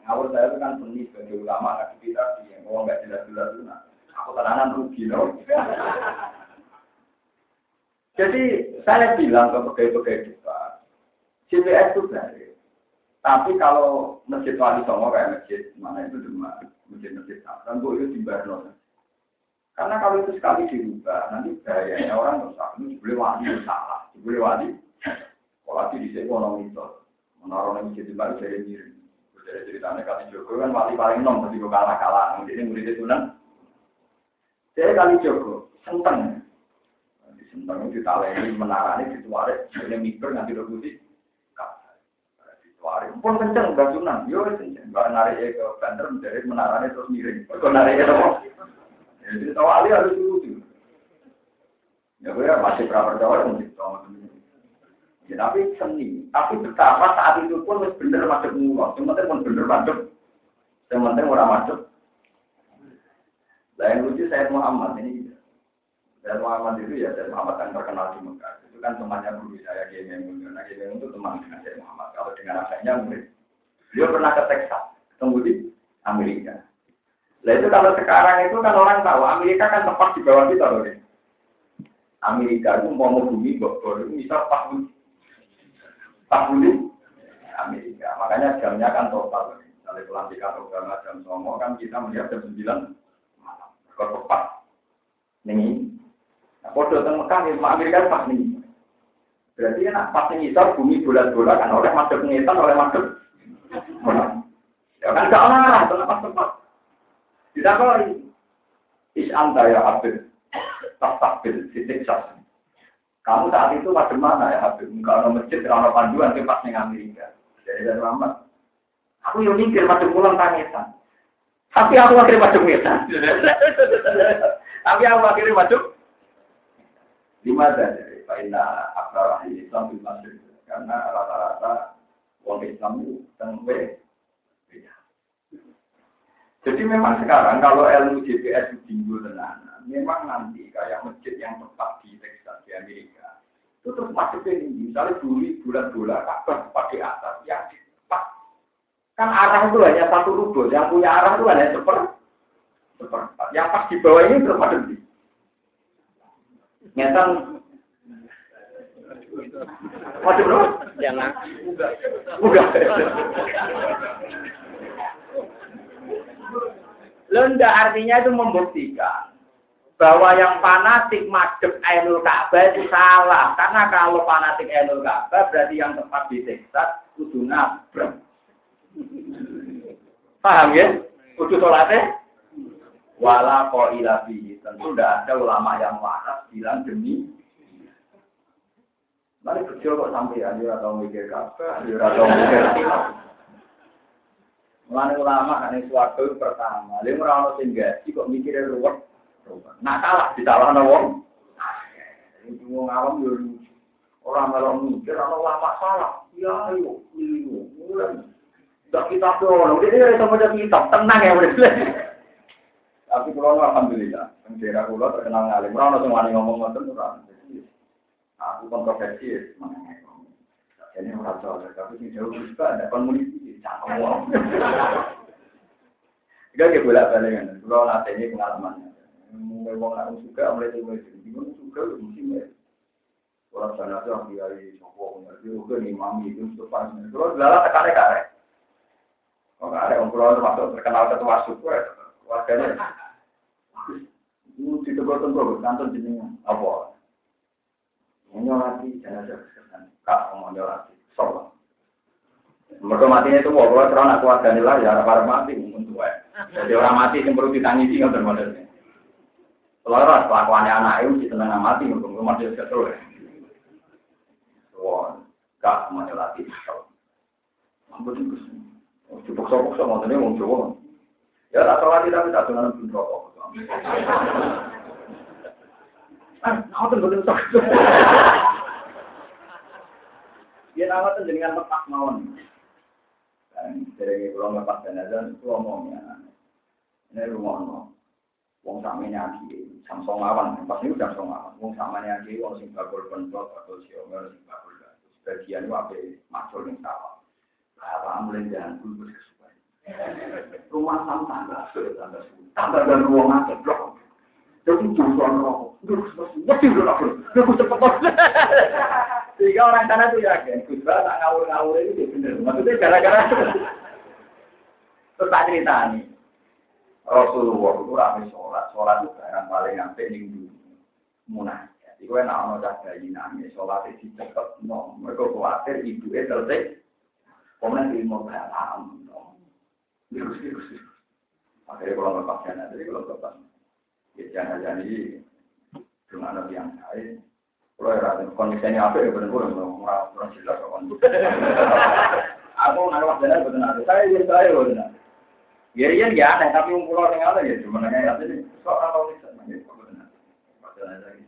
Ngawur saya itu kan seni sebagai ulama, aktivitas yang ngomong nggak jelas-jelas itu. Nah aku tenanan rugi loh. Jadi saya bilang ke pegawai-pegawai kita, CPS itu baik. Tapi kalau masjid wali songo kayak masjid mana itu cuma masjid-masjid kan bu itu dibayar Karena kalau itu sekali dirubah, nanti bahayanya orang rusak. Ini boleh wali salah, boleh wali. Kalau di sini orang itu, menaruh masjid di balik dari diri. Dari ceritanya kali Joko kan wali paling nom, tapi kalah kalah. Jadi muridnya sunan, saya kali Joko, senteng. Senteng itu taleni menarani dituarik, ini mikir nanti rebusi. Dituarik, pun kenceng, gak sunan. Yo, kenceng. Gak narik ke banter, menjadi menarani terus miring. Kok narik ke Jadi tahu ali harus lucu. Ya gue masih berapa jauh mesti tahu Ya tapi seni, tapi betapa saat itu pun bener masuk mulut. Yang penting pun bener masuk. Yang penting orang masuk. Nah yang lucu saya Muhammad ini. Dan Muhammad itu ya saya Muhammad yang terkenal di Mekah. Itu kan temannya guru saya Kiai Memun. Karena Kiai itu teman dengan saya Muhammad. Kalau dengan adanya murid. Dia pernah ke Texas, ketemu di Amerika. Nah itu kalau sekarang itu kan orang tahu Amerika kan tepat di bawah kita loh. Amerika itu mau bumi Bogor itu bisa Pak Budi Amerika. Makanya jamnya kan total. Misalnya pelantikan Obama jam Somo kan kita melihat jam 9 kok tepat nih nah bodoh teng Mekah nih Amerika pas nih berarti kan pas nih isor bumi bulat-bulat kan oleh masuk ngetan oleh masuk ya kan gak lah pas tempat. Tidak kali is anta ya Habib tak takbil titik sas kamu saat itu pada mana ya Habib enggak ada masjid ada panduan ke pas Amerika jadi dari lama aku yang mikir pada pulang tangisan tapi aku akhirnya masuk mirsa. Tapi aku akhirnya masuk. Lima dari Faina Akbar Islam di masuk. Karena rata-rata orang Islam itu. Jadi memang sekarang kalau ilmu GPS tenanan, memang nanti kayak masjid yang tepat di Texas di Amerika itu terus masuk ke ini. Misalnya dulu bulan-bulan kabar pakai atas, ya Kan arah itu hanya satu rubus, yang punya arah itu hanya seper, seperempat. Yang pas di bawah ini berapa detik? Ngetan Waduh. Jangan. Bukan. Lo ndak artinya itu membuktikan bahwa yang fanatik madep Ainul Ka'bah itu salah. Karena kalau fanatik Ainul Ka'bah berarti yang tepat disiksa kudu nabrak. Paham ya? Kudu sholatnya? Wala ko. Tentu tidak ada ulama yang waras bilang demi. Mari kecil kok sampai ya, atau mikir Ka'bah, atau mikir Mulane ulama kan suatu pertama, dia merana sing gaji kok mikirnya ruwet. Nah salah disalahno wong. Ini wong awam yo lucu. Orang melok mikir ana ulama salah. Ya ayo, iya, mulai. Tak kita dong, ini ada sama kitab, tenang ya udah. Tapi kalau alhamdulillah, daerah kulo terkenal ngalim. Orang langsung wani ngomong ngoten ora. Aku kontroversi, ini orang soleh, tapi di jauh juga ada komunikasi, wong. Gak kayak bolak balik kan, kalau nanti pengalamannya. Mulai wong aku suka, mulai itu mulai jadi bingung suka, mesti mulai. Orang sana tuh aku dari sopo, jadi juga nih mami itu pas. Kalau lala tekan kare. Oh kare, om kalau termasuk terkenal ketua suku, warganya. Ini di tempat-tempat, kantor jenengan, apa? Menyolati kesehatan, kak mau nyolati, sholat. Mereka matinya itu kalau terang aku ada nilai ya para mati untuk Jadi orang mati yang perlu ditangisi nggak bermodelnya. Selaras kelakuannya anak itu di tengah mati untuk mati sesuatu. Wah, kak mau sholat. Ampun itu sih. Dipaksa-paksa maksudnya mau coba. Ya tak sholat tapi tak dengan pun rokok. Ah, ngoten boten sok. Dia nawat dengan lepas mawon. Dan dari pulau lepas jenazah itu omongnya. Ini rumah no. Wong sama nyaki, samsung awan, pas ini udah samsung awan. Wong sama nyaki, wong sing bakul pentot atau si omer sing bakul Sebagian itu apa macul yang sawah. Apa mulai jalan kulkus kesukaan. Rumah sama tangga tambah dan ruang aja blok. Jadi rokok, terus mesti udah aku, terus cepet Sehingga orang sana tuh yakin, Gus tak ngawur-ngawur itu bener. Maksudnya gara-gara terus tak cerita nih. Rasulullah itu ramai sholat, sholat itu barang paling sampai ning dulu. Munah. Jadi gue nak mau dah bayi nangis, sholat itu cepet. No, mereka khawatir ibu itu selesai. Komen ilmu paham. Terus, terus, terus. Akhirnya kalau lepas jana, jadi kalau ya jana jana ini dengan nabi yang lain. Kalau ya kondisinya apa ya benar benar orang orang jelas kan. Aku jana betul ada. Saya jadi saya betul. Ya iya ya tapi um pulau yang ada ya cuma nanya ya ini soal bisa nanya betul. Betul lagi.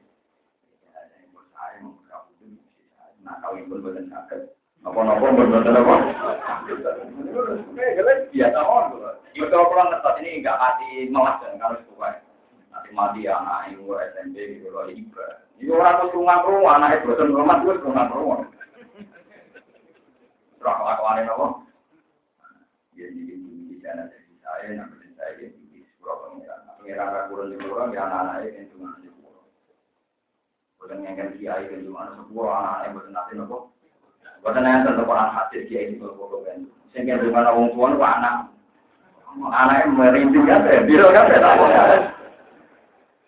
Nah, kawin pun betul sakit. Apa-apa betul apa? Biasa orang. Ya kalau pulang tempat ini nggak mati melas kan kalau suka. Mati anak ibu SMP gitu loh iba. Ini orang tuh rumah rumah anak itu bosan rumah terus rumah rumah. Terus kelakuan apa? Ya jadi di sana jadi saya namanya saya di sekolah pengiran. Pengiran rakuran di orang ya anak-anak yang cuma di sekolah. Bukan yang kan kiai kan cuma sekolah anak yang nanti nopo. Bukan yang tentang orang hati kiai itu nopo kan. Sehingga di mana orang tua itu anak anaknya merinding kan ya, biro kan ya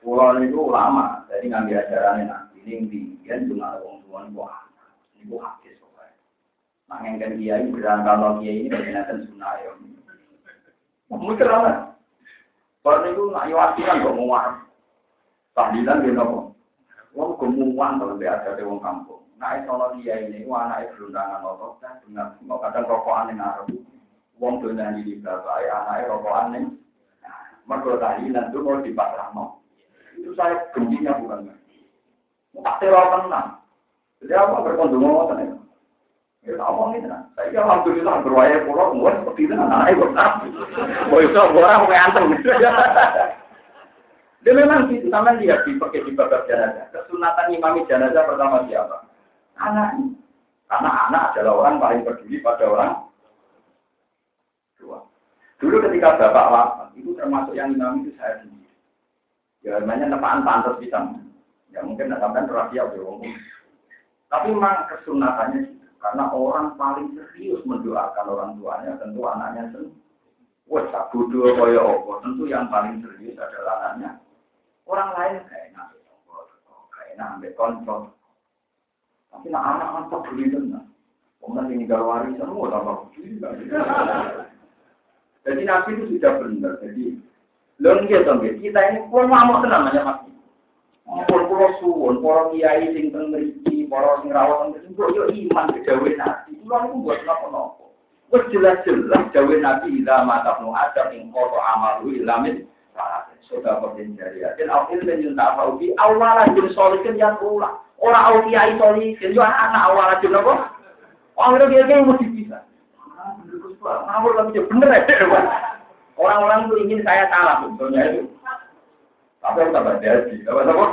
Pulau itu lama, jadi ngambil ajaran nanti ini bikin cuma orang tua itu anak, ini bu hadis pokoknya. Nah yang kan kiai berangkat kalau kiai ini berkenaan sunnah ya. Mungkin lah. Kalau itu nak yuasikan kok mau warna. Tahlilan dia nopo. Wong gemuan kalau dia ada di wong kampung. Nah kalau dia ini, wah anak itu berundangan nopo, dengan mau kadang rokokan yang Arab. Wong tuh nyanyi di bapak, anaknya rokokan nih. Mereka tahlilan itu mau dipasrahno. Itu saya bencinya bukan. Tak teror tenang. Jadi apa berkondom ngoten ya? Ya tak omong ini nah. Saya alhamdulillah berwaya pulau mulai seperti itu nah ayo tak. Oh itu orang kayak anteng. Dia memang gitu, sama lihat di pakai di babak jenazah. Kesunatan imami jenazah pertama siapa? Anak. Karena anak adalah orang paling peduli pada orang tua. Dulu ketika bapak wafat, itu termasuk yang imam itu saya sendiri. Ya namanya nepaan pantas bisa. Ya mungkin sampai rahasia ya Tapi memang kesunatannya gitu. Karena orang paling serius mendoakan orang tuanya tentu anaknya sendiri. Wah, bodoh kaya apa? Tentu yang paling serius adalah anaknya. Orang lain kayak enak, kayak enak ambil kontrol. Tapi nak anak kan peduli tenang. Kemudian ini kalau warisan, mau tambah peduli. Jadi nabi itu sudah benar. Jadi, lo nggak kita ini pun mau namanya mati. Pun pulau suwon, para kiai sing teng mriki, para sing rawat teng mriki, yo iman ke dawe nabi. Kulo niku buat napa-napa. Wis jelas-jelas dawe nabi ila mata nu ada ing koto amalu ilamin. Sudah persen jariah. Dan akhir dan yang tak tahu di awal aja solikin yang ulah. Orang awal kiai solikin, yo anak awal aja nopo. Orang itu kiai mesti bisa. Ngawur tapi bener ya. Orang-orang itu ingin saya salah, sebetulnya itu. Tapi aku tambah jadi, apa-apa.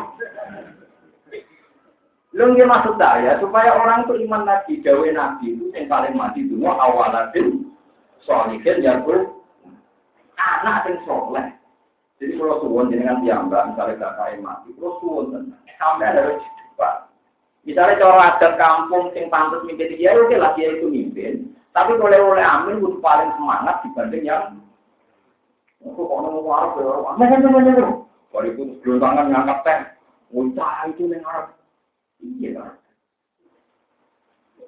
Lu nggak maksud saya, supaya orang itu iman lagi, gawe nabi itu yang paling mati dulu awaladin, solihin ya bro, anak yang soleh. Jadi kalau suwon dengan tiamba, misalnya gak kaya mati, kalau suwon sampai ada cepat. Misalnya cara adat kampung sing pantas mimpin dia, oke lah dia itu mimpin. Tapi oleh oleh amin itu paling semangat dibanding yang kok ngomong Arab ya orang. Mana mana mana. Kalau itu sebelum tangan ngangkat teh. Wah itu yang Arab. Iya kan.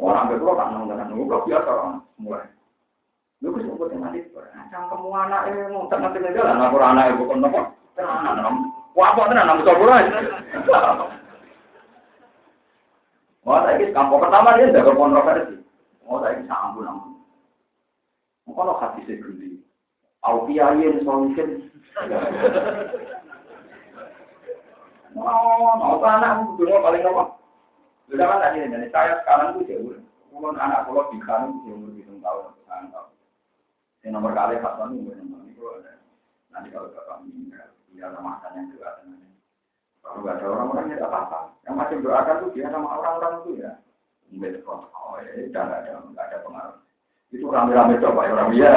Orang berdoa kan nong dengan nunggu biasa orang mulai. Lu kok sebut yang mati. Cangkem anak eh mau tengah tengah jalan. Aku anak ibu kon nopo. Tenang. Wah apa tenan namu coba Mau saya kampung pertama dia jaga kontroversi. Mau saya sambung namun. Mau kalau hati saya Au solution. Oh, mau kan anak dulu paling apa? Sudah kan tadi dari saya sekarang itu jauh. Kulon anak kulon di kanan umur hitung tahun, sekarang tahun. Yang nomor kali Hasan itu nomor itu ada. Nanti kalau bapak meninggal, dia sama yang juga Kalau nggak ada orang-orang ya apa-apa. Yang masih doakan tuh dia sama orang-orang itu ya. Enggak, oh ya, tidak ada, nggak ada pengaruh. Itu rame-rame coba ya orang ya.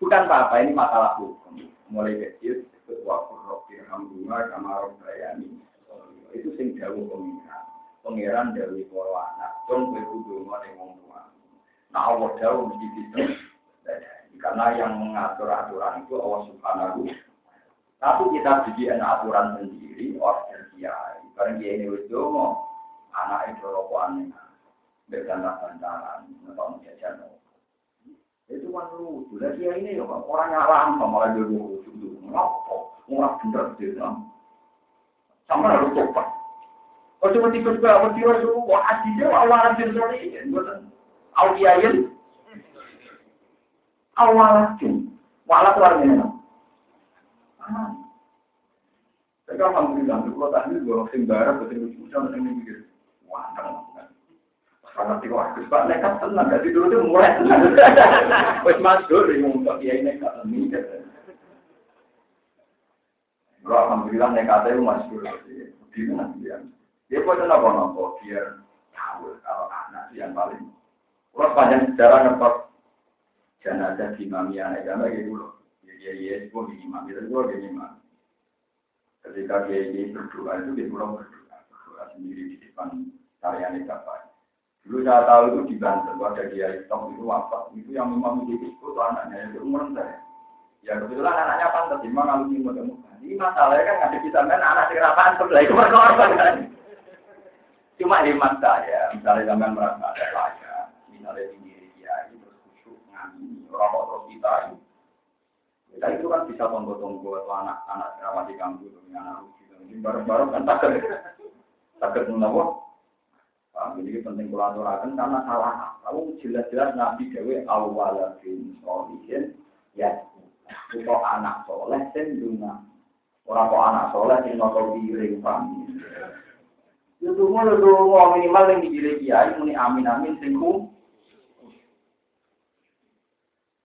Bukan apa-apa, ini masalah hukum. Mulai kecil, waktu rofi alhamdulillah sama. Itu sing jauh pengiran. Pengiran dari para anak. Kowe kudu ngene wong tua. Nah Allah jauh mesti bisa. Karena yang mengatur aturan itu Allah Subhanahu tapi kita bikin aturan sendiri, order kiai. Karena kiai ini itu anak itu rokokan bergantang-gantangan, atau jajan. Itu kan lucu. Lah dia ini ya orang nyalang malah dia lucu dulu. Ngapa? Orang bener dia. Sama harus coba. Oh cuma gue awal tiro itu, wah Tapi alhamdulillah, kalau tadi gue barat, gue sama mikir, wah, karena tiga waktu sebab nekat tenang, jadi dulu tuh mulai tenang. Wes masuk, yang untuk dia nekat tenang. Kalau alhamdulillah nekatnya itu masuk di mana dia. Dia pun tenang nopo biar tahu kalau anak yang paling. Kalau panjang sejarah ngetok jenazah di mamia negara gitu loh. Ya ya ya, itu di imam, itu juga di imam. Ketika dia berdoa itu dia pulang berdoa, berdoa sendiri di depan karya negara. Dulu saya tahu itu di Banten, ada dia hitam itu wafat. Itu yang memang menjadi itu anaknya itu umur saya. Ya kebetulan anaknya pantas, memang kalau ini mudah-mudahan. Ini masalahnya kan ada kita kan anak segera pantas lah itu berkorban kan. Cuma hemat saya, misalnya zaman merasa ada layak, misalnya di diri dia itu terus khusyuk ngami, orang terus kita itu. Kita itu kan bisa tunggu-tunggu atau anak-anak rawat di kampung, anak lucu, bareng-bareng kan takut, takut menawa jadi penting kolaborasi karena salah. Lalu jelas-jelas Nabi Dewi awaladin solihin ya. Itu anak soleh senduna. Orang kok anak soleh sing noto piring pami. Itu mau lu mau minimal yang digiring kiai muni amin amin singku.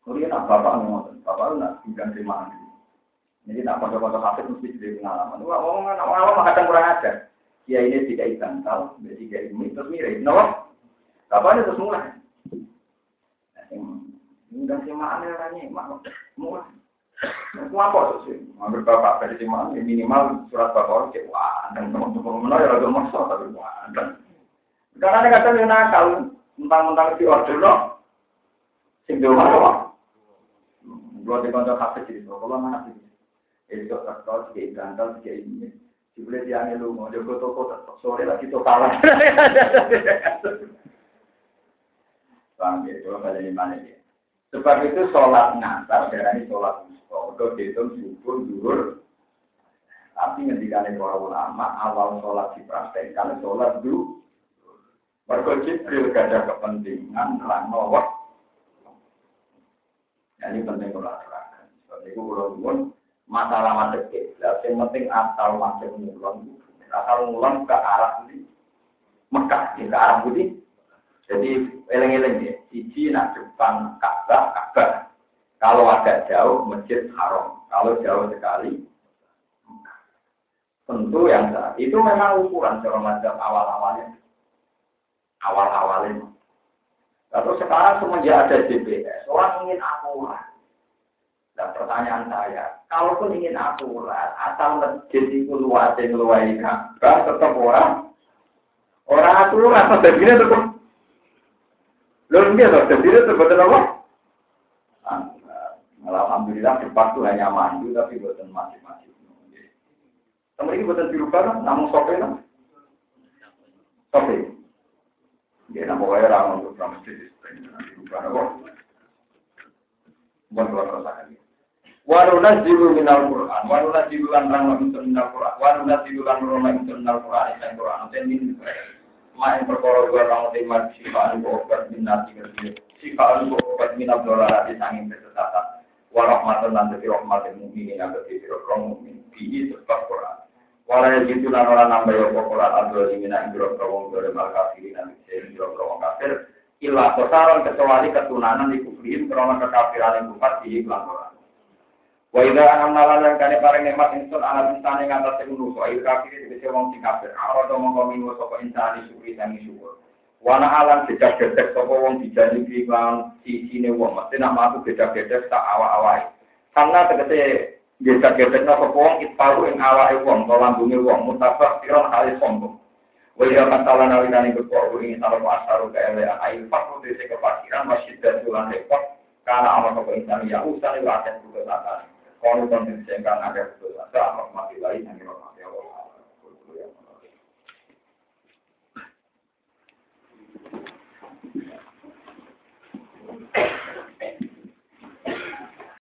Kemudian nak bapak ngomong, bapak nak tinggal terima Jadi nak foto-foto hafid mesti jadi pengalaman. Wah, ngomong awal kadang kurang ajar ya ini tidak bantal, tiga ini terus mirip, no? Kapan itu mulai? Mudah sih mana orangnya, mau mulai. Kenapa sih? Ambil bapak dari mana? Minimal surat bapak cek wah dan teman-teman mana ya tapi wah dan karena ada kata yang nakal mentang-mentang di order loh. Sing dulu apa? Gua di kantor kafe jadi kalau mana sih? Di kantor di ini. Jibule dia lu mau jago toko tetap sore lagi totalan. Bang, itu kalau di mana ya? Sebab itu sholat ngantar, darah ini sholat Kau dihitung syukur, zuhur. Tapi ngendikane para ulama, awal sholat dipraktekkan sholat dulu. Mereka Jibril gak ada kepentingan, terang nawak. Ya, ini penting kalau aturakan. Sebab itu kalau masalah macet kiblat, yang penting asal macet mulan. Asal mulan ke arah ini. Mekah, ke arah budi. Jadi eleng-eleng ya, siji nak depan Ka'bah, Ka'bah. Kalau agak jauh, masjid haram. Kalau jauh sekali, tentu yang salah. Itu memang ukuran cara macam awal-awalnya. Awal-awalnya. Lalu sekarang semenjak ada GPS, orang ingin akurat. Dan pertanyaan saya, kalaupun ingin akurat, asal masjid itu luas yang luas Ka'bah, tetap orang orang aturan, tapi ini tetap. Lalu dia tetap, jadi tetap apa? Alhamdulillah depan itu hanya maju tapi buatan masing-masing. Teman ini buatan dirubah kan, namun sope kan? Sope. Dia nama ramah untuk ramah jadi dirubah kok. Buat luar kota ini. Waruna jilu minal Quran, waruna jilu lan rang Quran, waruna rang Quran, Quran, main perkara terima tiga dolar di sanging kesesatan. Yang sebab Quran. Itu lan orang nambah ya kafir. Ilah kosaron kecuali ketunanan di kufrin karena kekafiran yang. Wa idza anamna lan kane paring nikmat insun ala insane ngatas sing nuso il kafir iki wong sing kafir. To mongko minggu sapa insani syukri dan syukur. Wana alam jejak gedek sapa wong dijani di iklan sisine wong mesti nama aku beda-beda tak awak-awake. Karena tegese jejak-jejak sapa wong itparu ing awake wong to lambunge wong mutabak sira kali sombong. Wa ya katalan alinani berkoru ing salah asaru ka ele ail fakku dese kepakiran masjid dan tulan repot karena amal sapa insan ya usah liwat juga takkan. Kalau kondisi yang kan ada betul, ada rahmati lain yang dirahmati Allah.